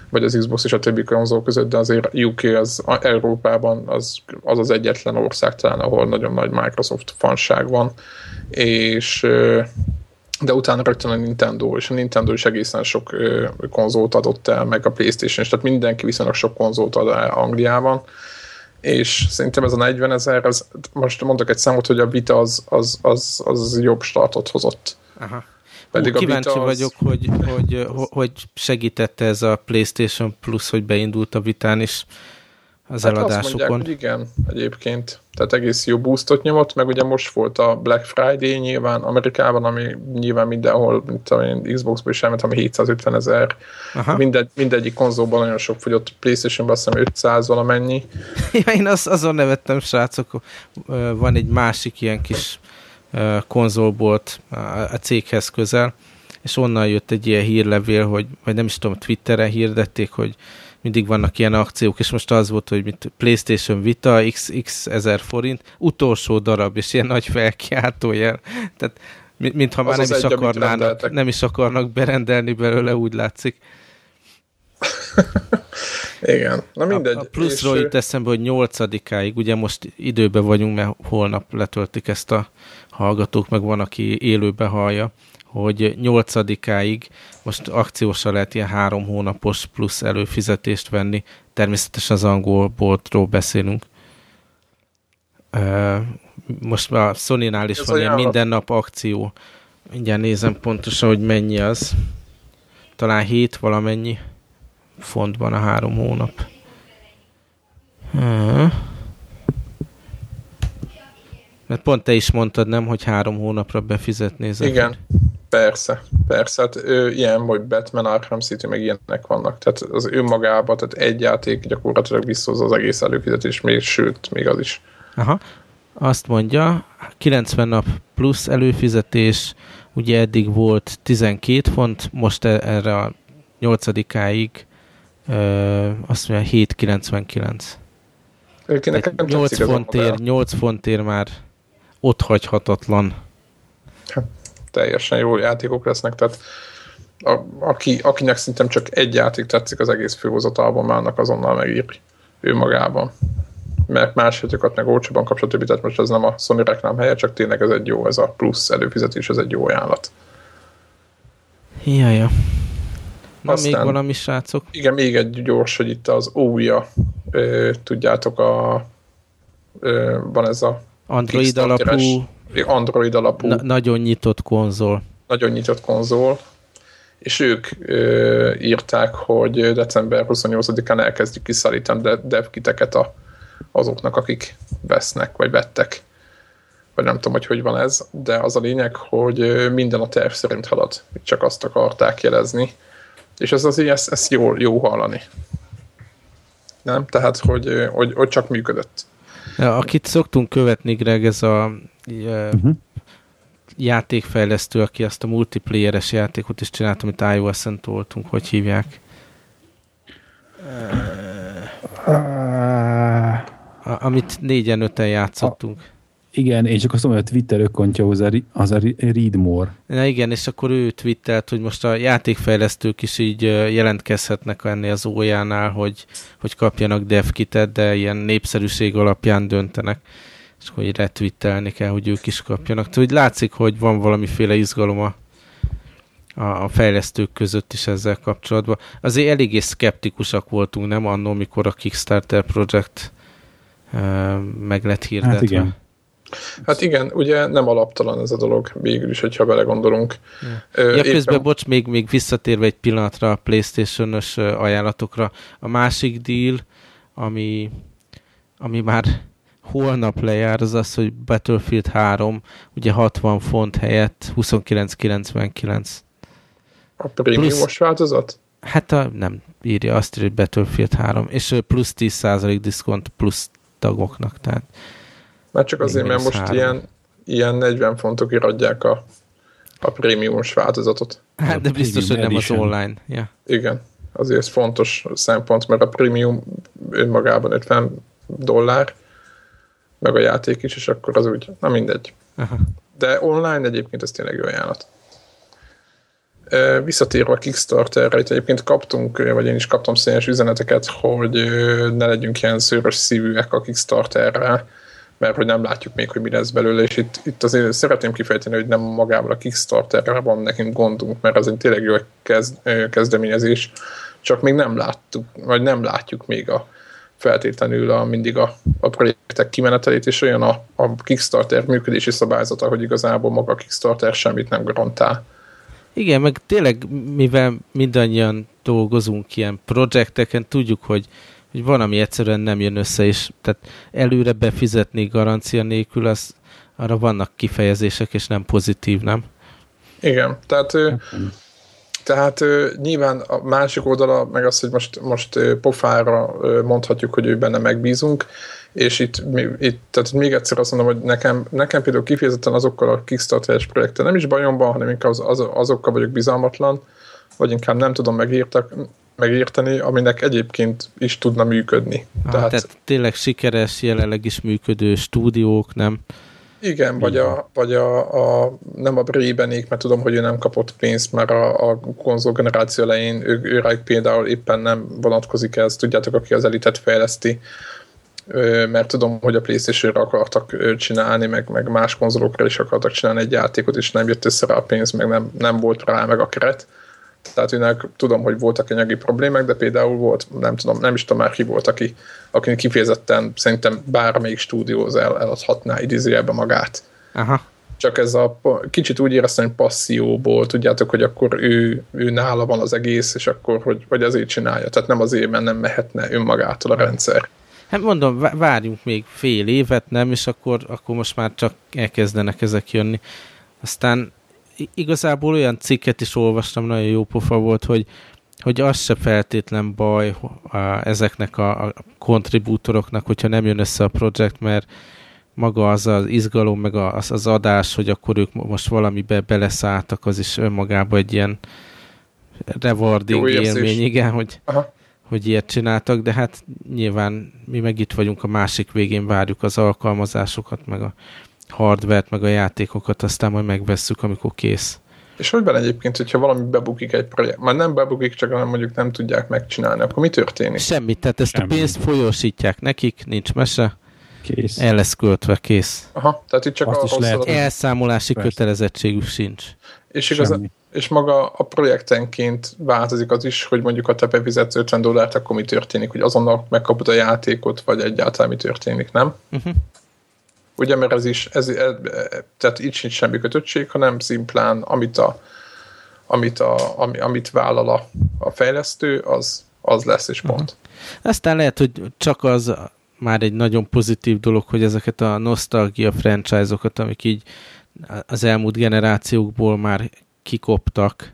vagy az Xbox és a többi konzol között, de azért UK az Európában az az, az egyetlen ország talán, ahol nagyon nagy Microsoft fanság van, és de utána rögtön a Nintendo, és a Nintendo is egészen sok ö, konzolt adott el, meg a Playstation, és tehát mindenki viszonylag sok konzolt ad el Angliában, és szerintem ez a 40 ezer, ez, most mondok egy számot, hogy a Vita az, az, az, az jobb startot hozott. Aha. Pedig Ú, kíváncsi a Vita az... vagyok, hogy, hogy, hogy segítette ez a PlayStation Plus, hogy beindult a Vitán is. Az hát eladásokon. Azt mondják, hogy igen, egyébként. Tehát egész jó boostot nyomott, meg ugye most volt a Black Friday nyilván Amerikában, ami nyilván mindenhol, mint a Xbox-ban is elment, ami 750 ezer. Mindegy, mindegyik konzolban nagyon sok fogyott, Playstation-ban azt hiszem 500 valamennyi. Ja, én az, azon nevettem, srácok, van egy másik ilyen kis konzolbolt a céghez közel, és onnan jött egy ilyen hírlevél, hogy, vagy nem is tudom, Twitteren hirdették, hogy mindig vannak ilyen akciók, és most az volt, hogy mit PlayStation Vita, x, x ezer forint, utolsó darab, és ilyen nagy felkiáltójel. Tehát mintha már az nem az is egy, akarnának, nem is akarnak berendelni belőle, úgy látszik. Igen, na mindegy. A, a pluszról és... itt eszembe, hogy nyolcadikáig, ugye most időben vagyunk, mert holnap letöltik ezt a hallgatók, meg van, aki élőbe hallja, hogy nyolcadikáig most akciósra lehet ilyen három hónapos plusz előfizetést venni. Természetesen az angol boltról beszélünk. Most a Sony-nál is Ez van ilyen minden nap akció. Mindjárt nézem pontosan, hogy mennyi az. Talán hét valamennyi fontban a három hónap. Mert pont te is mondtad, nem, hogy három hónapra befizetnél. Igen, persze, persze. Hát ő, ilyen, hogy Batman, Arkham City, meg ilyenek vannak. Tehát az önmagában, tehát egy játék gyakorlatilag visszahozza az egész előfizetés, még sőt, még az is. Aha. Azt mondja, 90 nap plusz előfizetés, ugye eddig volt 12 font, most e- erre a 8-áig azt mondja 7,99. 8 fontért, 8 fontért már ott hagyhatatlan. Hát, teljesen jó játékok lesznek, tehát a, aki, akinek szerintem csak egy játék tetszik az egész főhozatalban, annak azonnal megír ő magában. Mert más játékokat meg olcsóban kapcsolat többi, tehát most ez nem a Sony reklám helye, csak tényleg ez egy jó, ez a plusz előfizetés, ez egy jó ajánlat. Jaja. Na, Aztán, még valami, srácok? Igen, még egy gyors, hogy itt az ója, tudjátok, a, ö, van ez a Android alapú Android alapú na, nagyon nyitott konzol. Nagyon nyitott konzol, és ők ö, írták, hogy december 28-án elkezdjük kiszállítani de devkiteket a, azoknak, akik vesznek, vagy vettek. Vagy nem tudom, hogy hogy van ez, de az a lényeg, hogy minden a terv szerint halad. Csak azt akarták jelezni és ez azért ezt, ezt jó, jó hallani. Nem? Tehát, hogy, hogy, hogy csak működött. Akit szoktunk követni, Greg, ez a uh-huh. játékfejlesztő, aki azt a multiplayeres játékot is csinált, amit iOS-en toltunk, hogy hívják? Uh, amit négyen, öten játszottunk. Igen, én csak azt mondom, hogy a Twitter ökontja az a, az a Readmore. Na igen, és akkor ő twittelt, hogy most a játékfejlesztők is így jelentkezhetnek ennél az ójánál, hogy, hogy kapjanak devkitet, de ilyen népszerűség alapján döntenek és hogy retwittelni kell, hogy ők is kapjanak. Tehát, hogy látszik, hogy van valamiféle izgalom a, a fejlesztők között is ezzel kapcsolatban. Azért eléggé szkeptikusak voltunk, nem annól, mikor a Kickstarter projekt uh, meg lett hirdetve. Hát igen. Hát igen, ugye nem alaptalan ez a dolog végül is, hogyha belegondolunk. Ja, ja éppen... közben, bocs, még, még visszatérve egy pillanatra a Playstation-ös ajánlatokra. A másik deal, ami, ami már holnap lejár, az az, hogy Battlefield 3 ugye 60 font helyett 29,99. A prémiumos változat? Hát a, nem írja, azt hogy Battlefield 3, és plusz 10% diszkont plusz tagoknak, tehát mert csak azért, mert most ilyen, ilyen 40 fontokért adják a, a prémiumos változatot. Hát, de biztos, hogy nem az online. Ja. Igen, azért ez fontos szempont, mert a prémium önmagában 50 dollár, meg a játék is, és akkor az úgy, na mindegy. Aha. De online egyébként ez tényleg jó ajánlat. Visszatérve a Kickstarterre, itt egyébként kaptunk, vagy én is kaptam széles üzeneteket, hogy ne legyünk ilyen szőrös szívűek a Kickstarterre, mert hogy nem látjuk még, hogy mi lesz belőle, és itt, itt azért szeretném kifejteni, hogy nem magával a Kickstarterre van nekünk gondunk, mert az egy tényleg jó kezd, kezdeményezés, csak még nem láttuk, vagy nem látjuk még a feltétlenül a, mindig a, a projektek kimenetelét, és olyan a, a Kickstarter működési szabályzata, hogy igazából maga a Kickstarter semmit nem garantál. Igen, meg tényleg, mivel mindannyian dolgozunk ilyen projekteken, tudjuk, hogy hogy van, ami egyszerűen nem jön össze, és tehát előre befizetni garancia nélkül, az, arra vannak kifejezések, és nem pozitív, nem? Igen, tehát tehát nyilván a másik oldala meg az, hogy most, most pofára mondhatjuk, hogy ő benne megbízunk, és itt, itt tehát még egyszer azt mondom, hogy nekem, nekem például kifejezetten azokkal a Kickstarter-es projekten nem is bajom van, hanem inkább az, az, azokkal vagyok bizalmatlan, vagy inkább nem tudom megírtak, megérteni, aminek egyébként is tudna működni. Ah, tehát, tehát tényleg sikeres, jelenleg is működő stúdiók, nem? Igen, vagy, a, vagy a, a, nem a Brébenék, mert tudom, hogy ő nem kapott pénzt, mert a, a konzol generáció elején ő, ő például éppen nem vonatkozik ez, tudjátok, aki az elitet fejleszti, mert tudom, hogy a Playstation-re akartak csinálni, meg, meg más konzolokra is akartak csinálni egy játékot, és nem jött össze rá a pénz, meg nem, nem volt rá meg a keret. Tehát őnek tudom, hogy voltak anyagi problémák, de például volt, nem tudom, nem is tudom már ki volt, aki, aki kifejezetten szerintem bármelyik stúdióz el, eladhatná idézőjelbe magát. Aha. Csak ez a kicsit úgy éreztem, hogy passzióból, tudjátok, hogy akkor ő, ő nála van az egész, és akkor, hogy, vagy azért csinálja. Tehát nem azért, mert nem mehetne önmagától a rendszer. Hát mondom, várjunk még fél évet, nem, és akkor, akkor most már csak elkezdenek ezek jönni. Aztán igazából olyan cikket is olvastam, nagyon jó pofa volt, hogy, hogy az se feltétlen baj a, ezeknek a, a kontribútoroknak, hogyha nem jön össze a projekt, mert maga az az izgalom, meg az, az adás, hogy akkor ők most valamibe beleszálltak, az is önmagában egy ilyen rewarding élmény, igen, hogy, Aha. hogy ilyet csináltak, de hát nyilván mi meg itt vagyunk a másik végén, várjuk az alkalmazásokat, meg a hardvert, meg a játékokat, aztán majd megvesszük, amikor kész. És hogy van egyébként, hogyha valami bebukik egy projekt, már nem bebukik, csak hanem mondjuk nem tudják megcsinálni, akkor mi történik? Semmit, tehát ezt Semmi. a pénzt folyósítják nekik, nincs mese, kész. el lesz költve, kész. Aha, tehát itt csak Azt is lehet. Elszámolási Persze. kötelezettségük sincs. És igazán, és maga a projektenként változik az is, hogy mondjuk ha te befizetsz 50 dollárt, akkor mi történik, hogy azonnal megkapod a játékot, vagy egyáltalán mi történik, nem? Uh-huh. Ugye, mert ez is, ez, ez, tehát itt sincs semmi kötöttség, hanem szimplán, amit, a, amit, a, ami, amit vállal a, a fejlesztő, az, az lesz, és pont. Uh-huh. Aztán lehet, hogy csak az már egy nagyon pozitív dolog, hogy ezeket a nosztalgia franchise-okat, amik így az elmúlt generációkból már kikoptak,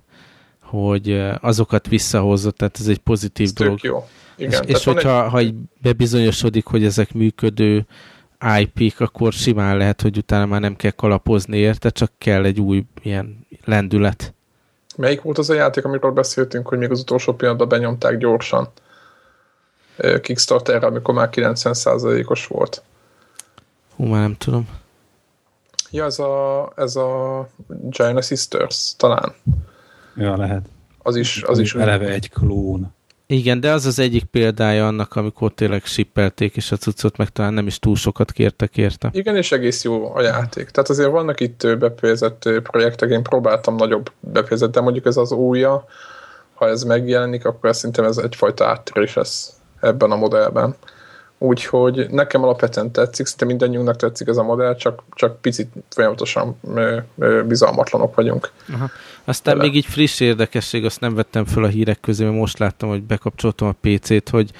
hogy azokat visszahozza, tehát ez egy pozitív ez dolog. Jó. Igen, és, és hogyha egy... ha így bebizonyosodik, hogy ezek működő IP-k, akkor simán lehet, hogy utána már nem kell kalapozni érte, csak kell egy új ilyen lendület. Melyik volt az a játék, amiről beszéltünk, hogy még az utolsó pillanatban benyomták gyorsan Kickstarterre, amikor már 90%-os volt? Hú, már nem tudom. Ja, ez a, ez a Giant Sisters, talán. Ja, lehet. Az is, az is eleve egy klón. Igen, de az az egyik példája annak, amikor tényleg sippelték, és a cuccot meg talán nem is túl sokat kértek érte. Igen, és egész jó a játék. Tehát azért vannak itt befejezett projektek, én próbáltam nagyobb befejezett, de mondjuk ez az újja, ha ez megjelenik, akkor szerintem ez egyfajta áttörés lesz ebben a modellben. Úgyhogy nekem alapvetően tetszik, szinte mindannyiunknak tetszik ez a modell, csak, csak picit folyamatosan bizalmatlanok vagyunk. Aha. Aztán Vele. még így friss érdekesség, azt nem vettem föl a hírek közé, mert most láttam, hogy bekapcsoltam a PC-t, hogy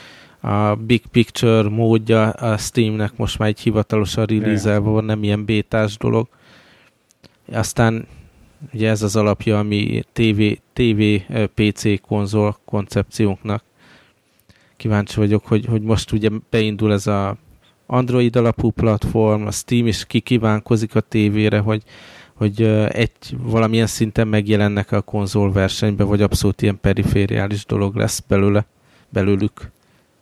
a Big Picture módja a Steamnek most már egy hivatalosan release van, nem ilyen bétás dolog. Aztán ugye ez az alapja, ami TV, TV PC konzol koncepciónknak kíváncsi vagyok, hogy, hogy most ugye beindul ez a Android alapú platform, a Steam is kikívánkozik a tévére, hogy, hogy egy valamilyen szinten megjelennek a konzolversenybe, vagy abszolút ilyen perifériális dolog lesz belőle, belőlük.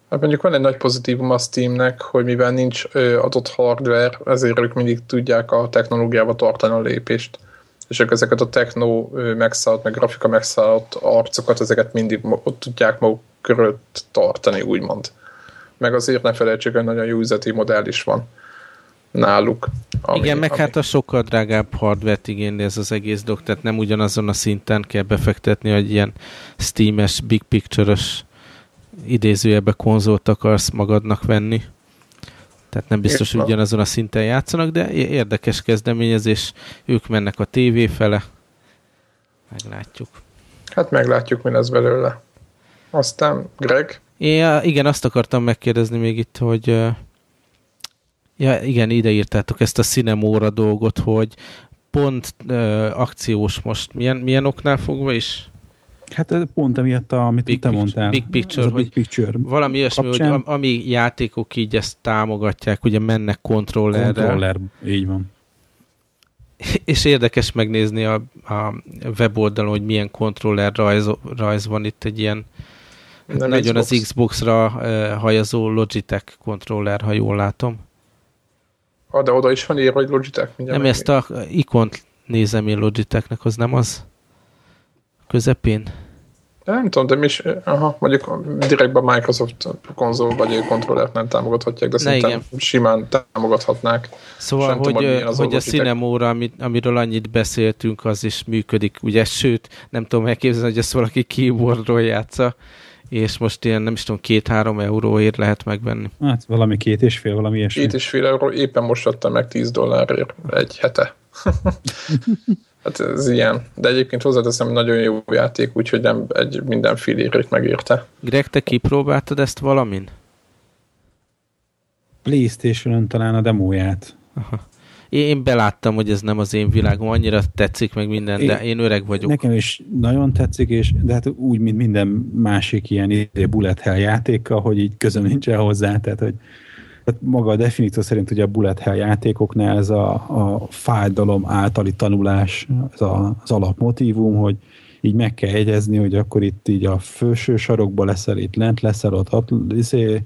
Hát mondjuk van egy nagy pozitívum a Steamnek, hogy mivel nincs adott hardware, ezért ők mindig tudják a technológiába tartani a lépést. És ők ezeket a techno megszállt, meg grafika megszállt arcokat, ezeket mindig ott tudják maguk körül tartani, úgymond. Meg azért ne felejtsük, hogy nagyon jó üzleti modell is van náluk. Ami, Igen, meg ami... hát a sokkal drágább hardware-t igényli ez az egész dolog, tehát nem ugyanazon a szinten kell befektetni, hogy ilyen Steam-es, Big Picture-ös idézőjebe konzolt akarsz magadnak venni. Tehát nem biztos, hogy ugyanazon a szinten játszanak, de érdekes kezdeményezés. Ők mennek a tévé fele. Meglátjuk. Hát meglátjuk, mi lesz belőle. Aztán Greg? É, igen, azt akartam megkérdezni még itt, hogy ja, igen, ide írtátok ezt a Cinemóra dolgot, hogy pont uh, akciós most. Milyen, milyen oknál fogva is? Hát pont emiatt, amit big te mondtál. Big Picture, big picture valami ilyesmi, hogy ami játékok így ezt támogatják, ugye mennek kontrollerre. Kontroller, így van. És érdekes megnézni a, a weboldalon, hogy milyen kontroller rajz, rajz van itt egy ilyen Nem nagyon Xbox. az Xbox-ra hajazó Logitech kontroller, ha jól látom. Ah, de oda is van írva, hogy Logitech. Nem ezt a ikont nézem én Logitechnek, az nem az? Közepén? Nem tudom, de mi is, aha, mondjuk direktben Microsoft konzol vagy kontrollert nem támogathatják, de szerintem igen. simán támogathatnák. Szóval, Sem hogy, tudom, hogy, hogy a Cinemóra, amit, amiről annyit beszéltünk, az is működik, ugye, sőt, nem tudom elképzelni, hogy ezt valaki keyboardról játsza, és most ilyen, nem is tudom, két-három euróért lehet megvenni. Hát valami két és fél, valami ilyesmi. Két és fél euró, éppen most adtam meg 10 dollárért egy hete. hát ez ilyen. De egyébként hozzáteszem, nagyon jó játék, úgyhogy nem egy minden filérét megírta. Greg, te kipróbáltad ezt valamin? Playstation-ön talán a demóját. Aha én beláttam, hogy ez nem az én világom, annyira tetszik meg minden, én, de én öreg vagyok. Nekem is nagyon tetszik, és de hát úgy, mint minden másik ilyen izé, bullet hell játéka, hogy így közöm nincsen hozzá, tehát hogy tehát maga a definíció szerint ugye a bullet hell játékoknál ez a, a fájdalom általi tanulás, ez a, az alapmotívum, hogy így meg kell jegyezni, hogy akkor itt így a felső sarokba leszel, itt lent leszel, ott, ott izé,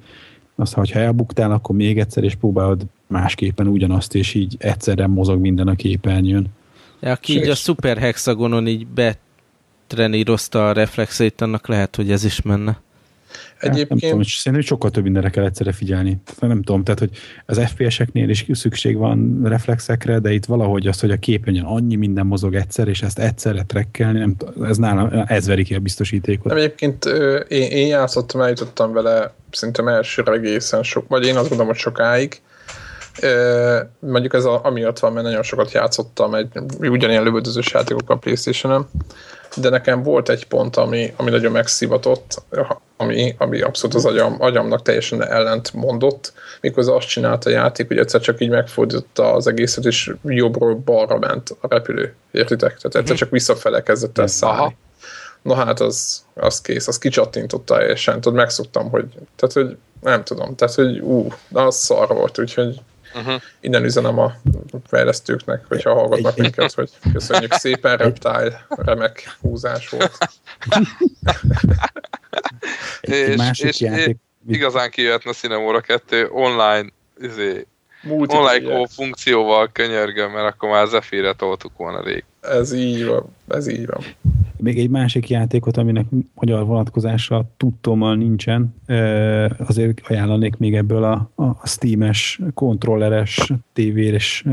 azt, hogyha elbuktál, akkor még egyszer, és próbálod másképpen ugyanazt, és így egyszerre mozog minden a képernyőn. Ja, aki így a Super Hexagonon így betrenírozta a reflexeit, annak lehet, hogy ez is menne. Egyébként... Hát, nem tudom, szerintem sokkal több mindenre kell egyszerre figyelni. Nem tudom, tehát, hogy az FPS-eknél is szükség van reflexekre, de itt valahogy az, hogy a képernyőn annyi minden mozog egyszer, és ezt egyszerre trekkelni, nem, ez nálam, ez veri ki a biztosítékot. Nem, egyébként én, én játszottam, eljutottam vele szerintem elsőre egészen sok, vagy én azt gondolom, hogy sokáig, mondjuk ez a, amiatt van, mert nagyon sokat játszottam egy ugyanilyen lövöldözős játékokkal a Playstation-en, de nekem volt egy pont, ami, ami nagyon megszivatott, ami, ami abszolút az agyam, agyamnak teljesen ellent mondott, mikor azt csinálta a játék, hogy egyszer csak így megfordította az egészet, és jobbról balra ment a repülő. Értitek? Tehát egyszer mhm. csak visszafele kezdett el szállni. Na hát az, az kész, az kicsattintotta teljesen, tudod, megszoktam, hogy, tehát, hogy nem tudom, tehát, hogy ú, az szar volt, úgyhogy Uh-huh. Innen üzenem a fejlesztőknek, hogyha hallgatnak egy, minket, hogy köszönjük szépen, Reptile, remek húzás volt. egy és, másik és játék. igazán kijöhetne Cinemora 2 online izé, online funkcióval könyörgöm, mert akkor már Zephyrre toltuk volna rég. Ez így van, ez így van. Még egy másik játékot, aminek magyar vonatkozása tudtommal nincsen, azért ajánlanék még ebből a, a Steam-es, kontrolleres, tévés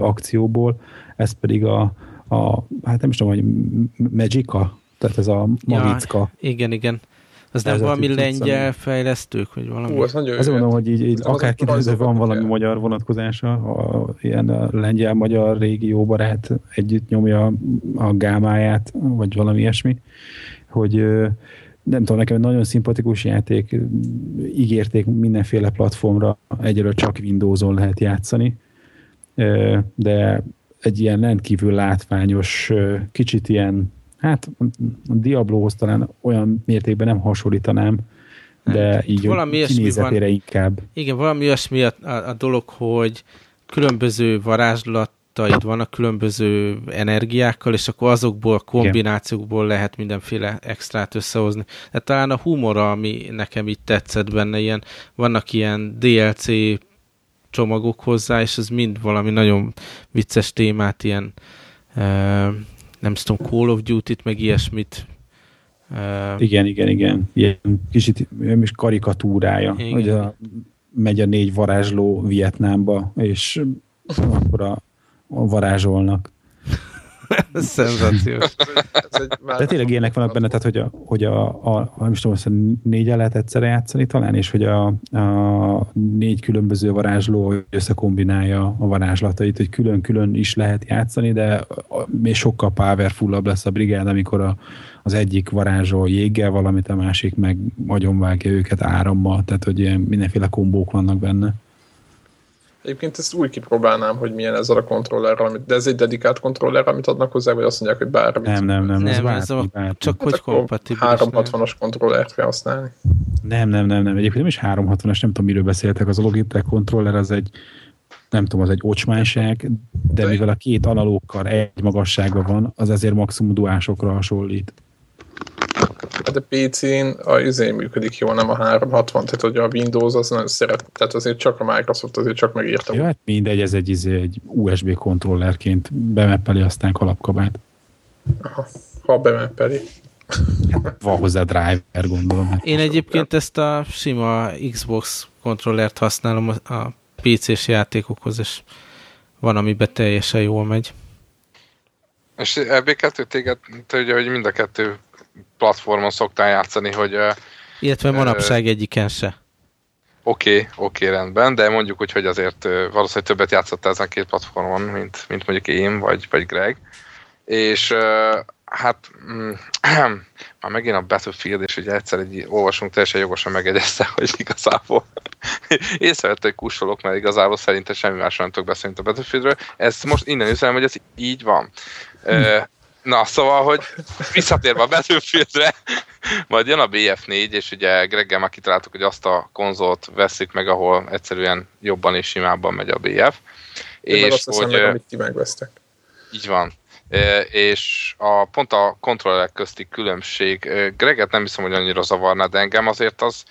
akcióból, ez pedig a, a, hát nem is tudom, hogy Magica, tehát ez a Mavicka. Ja, igen, igen. Az nem valami lengyel fejlesztők, vagy valami? Ú, az nagyon Azt mondom, hogy így, így akár hogy van valami magyar vonatkozása, a, ilyen a lengyel-magyar régió barát együtt nyomja a gámáját, vagy valami ilyesmi, hogy nem tudom, nekem nagyon szimpatikus játék, ígérték mindenféle platformra, egyelőre csak Windows-on lehet játszani, de egy ilyen rendkívül látványos, kicsit ilyen hát a Diablohoz talán olyan mértékben nem hasonlítanám, de hát, így valami kinézetére van, inkább. Igen, valami olyasmi a, a, a dolog, hogy különböző varázslataid vannak különböző energiákkal, és akkor azokból, kombinációkból Igen. lehet mindenféle extrát összehozni. De talán a humora, ami nekem itt tetszett benne, ilyen, vannak ilyen DLC csomagok hozzá, és ez mind valami nagyon vicces témát, ilyen nem tudom, Call of Duty-t, meg ilyesmit. Igen, igen, igen. Ilyen kicsit is karikatúrája, igen. hogy a, megy a négy varázsló Vietnámba, és akkor a, a varázsolnak. Szenzációs. De tényleg ilyenek vannak benne, tehát hogy a, hogy a, a nem is tudom, azt négyen lehet egyszerre játszani talán, és hogy a, a négy különböző varázsló összekombinálja a varázslatait, hogy külön-külön is lehet játszani, de még sokkal powerfullabb lesz a brigád, amikor a, az egyik varázsol jéggel valamit, a másik meg agyonvágja őket árammal, tehát hogy ilyen mindenféle kombók vannak benne. Egyébként ezt úgy kipróbálnám, hogy milyen ez a kontroller, amit, de ez egy dedikált kontroller, amit adnak hozzá, vagy azt mondják, hogy bármit. Nem, nem, nem, nem ez, ez a, bármi. csak hát hogy kompatibilis. 360-as kontrollert kell használni. Nem, nem, nem, nem. Egyébként nem is 360-as, nem tudom, miről beszéltek. Az a Logitech kontroller az egy nem tudom, az egy ocsmányság, de mivel a két analókkal egy magasságban van, az ezért maximum duásokra hasonlít. Hát a PC-n a izé működik jól, nem a 360, tehát hogy a Windows az nem szeret, tehát azért csak a Microsoft azért csak megírta. Jó, hát mindegy, ez egy, izé, egy USB kontrollerként bemeppeli aztán kalapkabát. Aha, ha bemeppeli. Hát, van hozzá driver, gondolom. Hát Én egyébként ezt a sima Xbox kontrollert használom a PC-s játékokhoz, és van, amiben teljesen jól megy. És EB2 téged, te ugye, hogy mind a kettő platformon szoktál játszani, hogy... Illetve manapság egyiken se. Oké, okay, oké, okay, rendben, de mondjuk úgy, hogy azért valószínűleg többet játszottál ezen két platformon, mint, mint mondjuk én, vagy, vagy Greg. És hát mm, már megint a Battlefield, és ugye egyszer egy olvasunk teljesen jogosan megegyezte, hogy igazából észrevette, hogy kussolok, mert igazából szerintem semmi másról nem tudok beszélni a Battlefieldről. Ezt most innen üzenem, hogy ez így van. Hm. Na, szóval, hogy visszatérve a Battlefieldre, majd jön a BF4, és ugye Greggel már kitaláltuk, hogy azt a konzolt veszik meg, ahol egyszerűen jobban és simábban megy a BF. Én és azt hogy, meg, amit ti megvesztek. Így van. És a, pont a kontrollerek közti különbség, Greget nem hiszem, hogy annyira zavarná, de engem azért az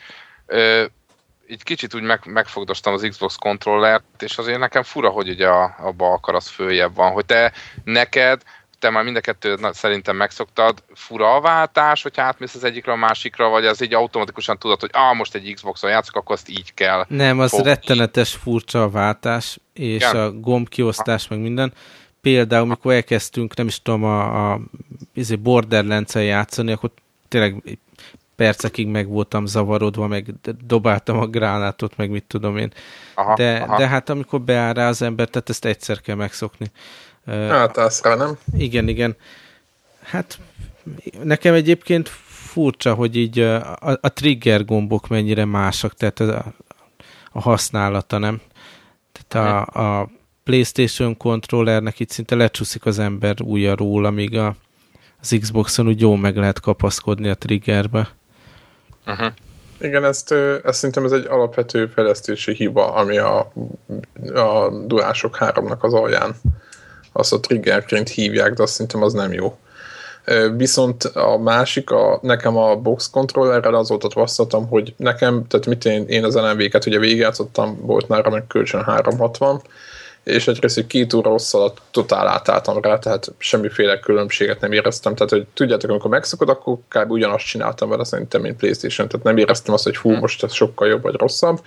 így kicsit úgy meg, megfogdostam az Xbox kontrollert, és azért nekem fura, hogy ugye a, a bal az följebb van, hogy te neked te már mind a kettőt szerintem megszoktad, fura a váltás, hogy átmész az egyikre a másikra, vagy az így automatikusan tudod, hogy ah, most egy Xbox-on játszok, akkor azt így kell. Nem, az fogni. rettenetes furcsa a váltás, és Igen. a gombkiosztás, meg minden. Például, amikor elkezdtünk, nem is tudom, a, a izé borderlands játszani, akkor tényleg percekig meg voltam zavarodva, meg dobáltam a gránátot, meg mit tudom én. Aha, de, aha. de hát amikor beáll rá az ember, tehát ezt egyszer kell megszokni. Hát az rá, nem? Igen, igen. Hát nekem egyébként furcsa, hogy így a, a trigger gombok mennyire másak, tehát a, a használata, nem? Tehát a, a PlayStation kontrollernek itt szinte lecsúszik az ember ujja róla, amíg a, az Xboxon úgy jól meg lehet kapaszkodni a triggerbe. Uh-huh. Igen, ezt, ezt szerintem ez egy alapvető fejlesztési hiba, ami a, a Duások 3-nak az alján azt a triggerként hívják, de azt szerintem az nem jó. Viszont a másik, a, nekem a box controllerrel az volt tapasztalatom, hogy nekem, tehát mit én, én az LMV-ket ugye végigjátszottam, volt nálam egy kölcsön 360, és egyrészt, hogy két óra rosszal totál átálltam rá, tehát semmiféle különbséget nem éreztem. Tehát, hogy tudjátok, amikor megszokod, akkor kb. ugyanazt csináltam vele szerintem, mint Playstation, tehát nem éreztem azt, hogy hú, hm. most ez sokkal jobb vagy rosszabb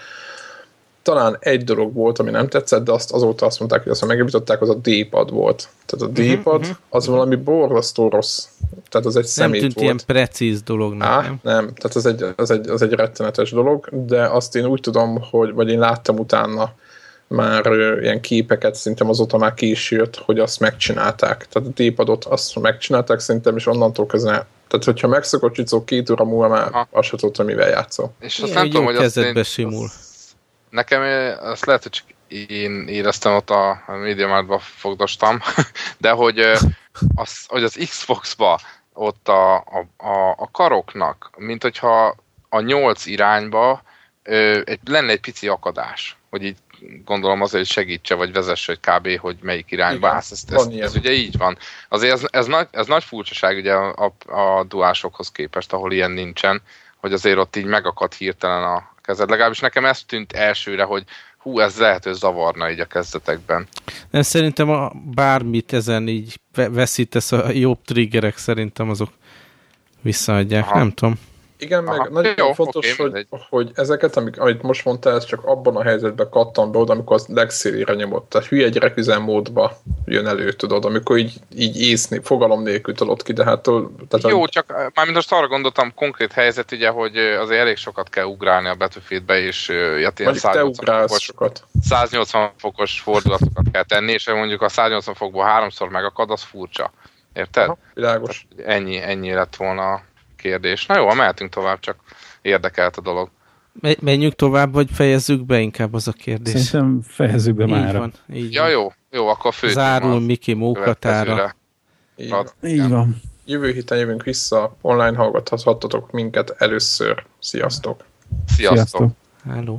talán egy dolog volt, ami nem tetszett, de azt azóta azt mondták, hogy azt megjavították, az a D-pad volt. Tehát a mhm, D-pad uh-huh, az uh-huh. valami borzasztó rossz. Tehát az egy szemét Nem tűnt volt. ilyen precíz dolognak, Á, nem? Nem, tehát az egy, az, egy, az egy rettenetes dolog, de azt én úgy tudom, hogy, vagy én láttam utána már ilyen képeket, szerintem azóta már ki is jött, hogy azt megcsinálták. Tehát a D-padot azt megcsinálták szerintem, és onnantól kezdve tehát, hogyha megszokott csicó két óra múlva már azt sem tudtam, mivel játszol. És azt nem tudom, hogy azt én, simul. Azt Nekem azt lehet, hogy csak én éreztem ott a, a MediaMarktba fogdostam, de hogy, az, hogy az Xbox-ba ott a, a, a, a karoknak, mint hogyha a nyolc irányba egy, lenne egy pici akadás, hogy így gondolom azért, hogy segítse, vagy vezesse, hogy kb. hogy melyik irányba állsz. Ez, ez, ez, ez, ugye így van. Azért ez, ez, nagy, ez nagy furcsaság ugye a, a, a duásokhoz képest, ahol ilyen nincsen, hogy azért ott így megakad hirtelen a, kezed. Legalábbis nekem ez tűnt elsőre, hogy hú, ez lehet, hogy zavarna így a kezdetekben. Nem, szerintem a bármit ezen így veszítesz, a jobb triggerek szerintem azok visszaadják, Aha. nem tudom. Igen, meg Aha. nagyon Jó, fontos, oké, hogy, mindegy. hogy ezeket, amik, amit most mondtál, ez csak abban a helyzetben kattan be oda, amikor az legszélére nyomott. Tehát hülye gyerek üzemmódba jön elő, tudod, amikor így, így észni, fogalom nélkül tolod ki, de hát... Tehát Jó, a- csak eh, mármint most arra gondoltam, konkrét helyzet ugye, hogy eh, azért elég sokat kell ugrálni a Battlefieldbe, és hát ilyen Mondjuk te 180 ugrálsz fokos, sokat. 180 fokos fordulatokat kell tenni, és mondjuk a 180 fokból háromszor megakad, az furcsa. Érted? Aha, világos. Ennyi, ennyi lett volna kérdés. Na jó, mehetünk tovább, csak érdekelt a dolog. Me- menjünk tovább, vagy fejezzük be inkább az a kérdés. Szerintem fejezzük be így mára. van, így Ja, van. jó, jó, akkor fő Zárul Miki mókatára. Így van. Így van. Jövő héten jövünk vissza, online hallgathatatok minket először. Sziasztok! Sziasztok! Sziasztok. Hello.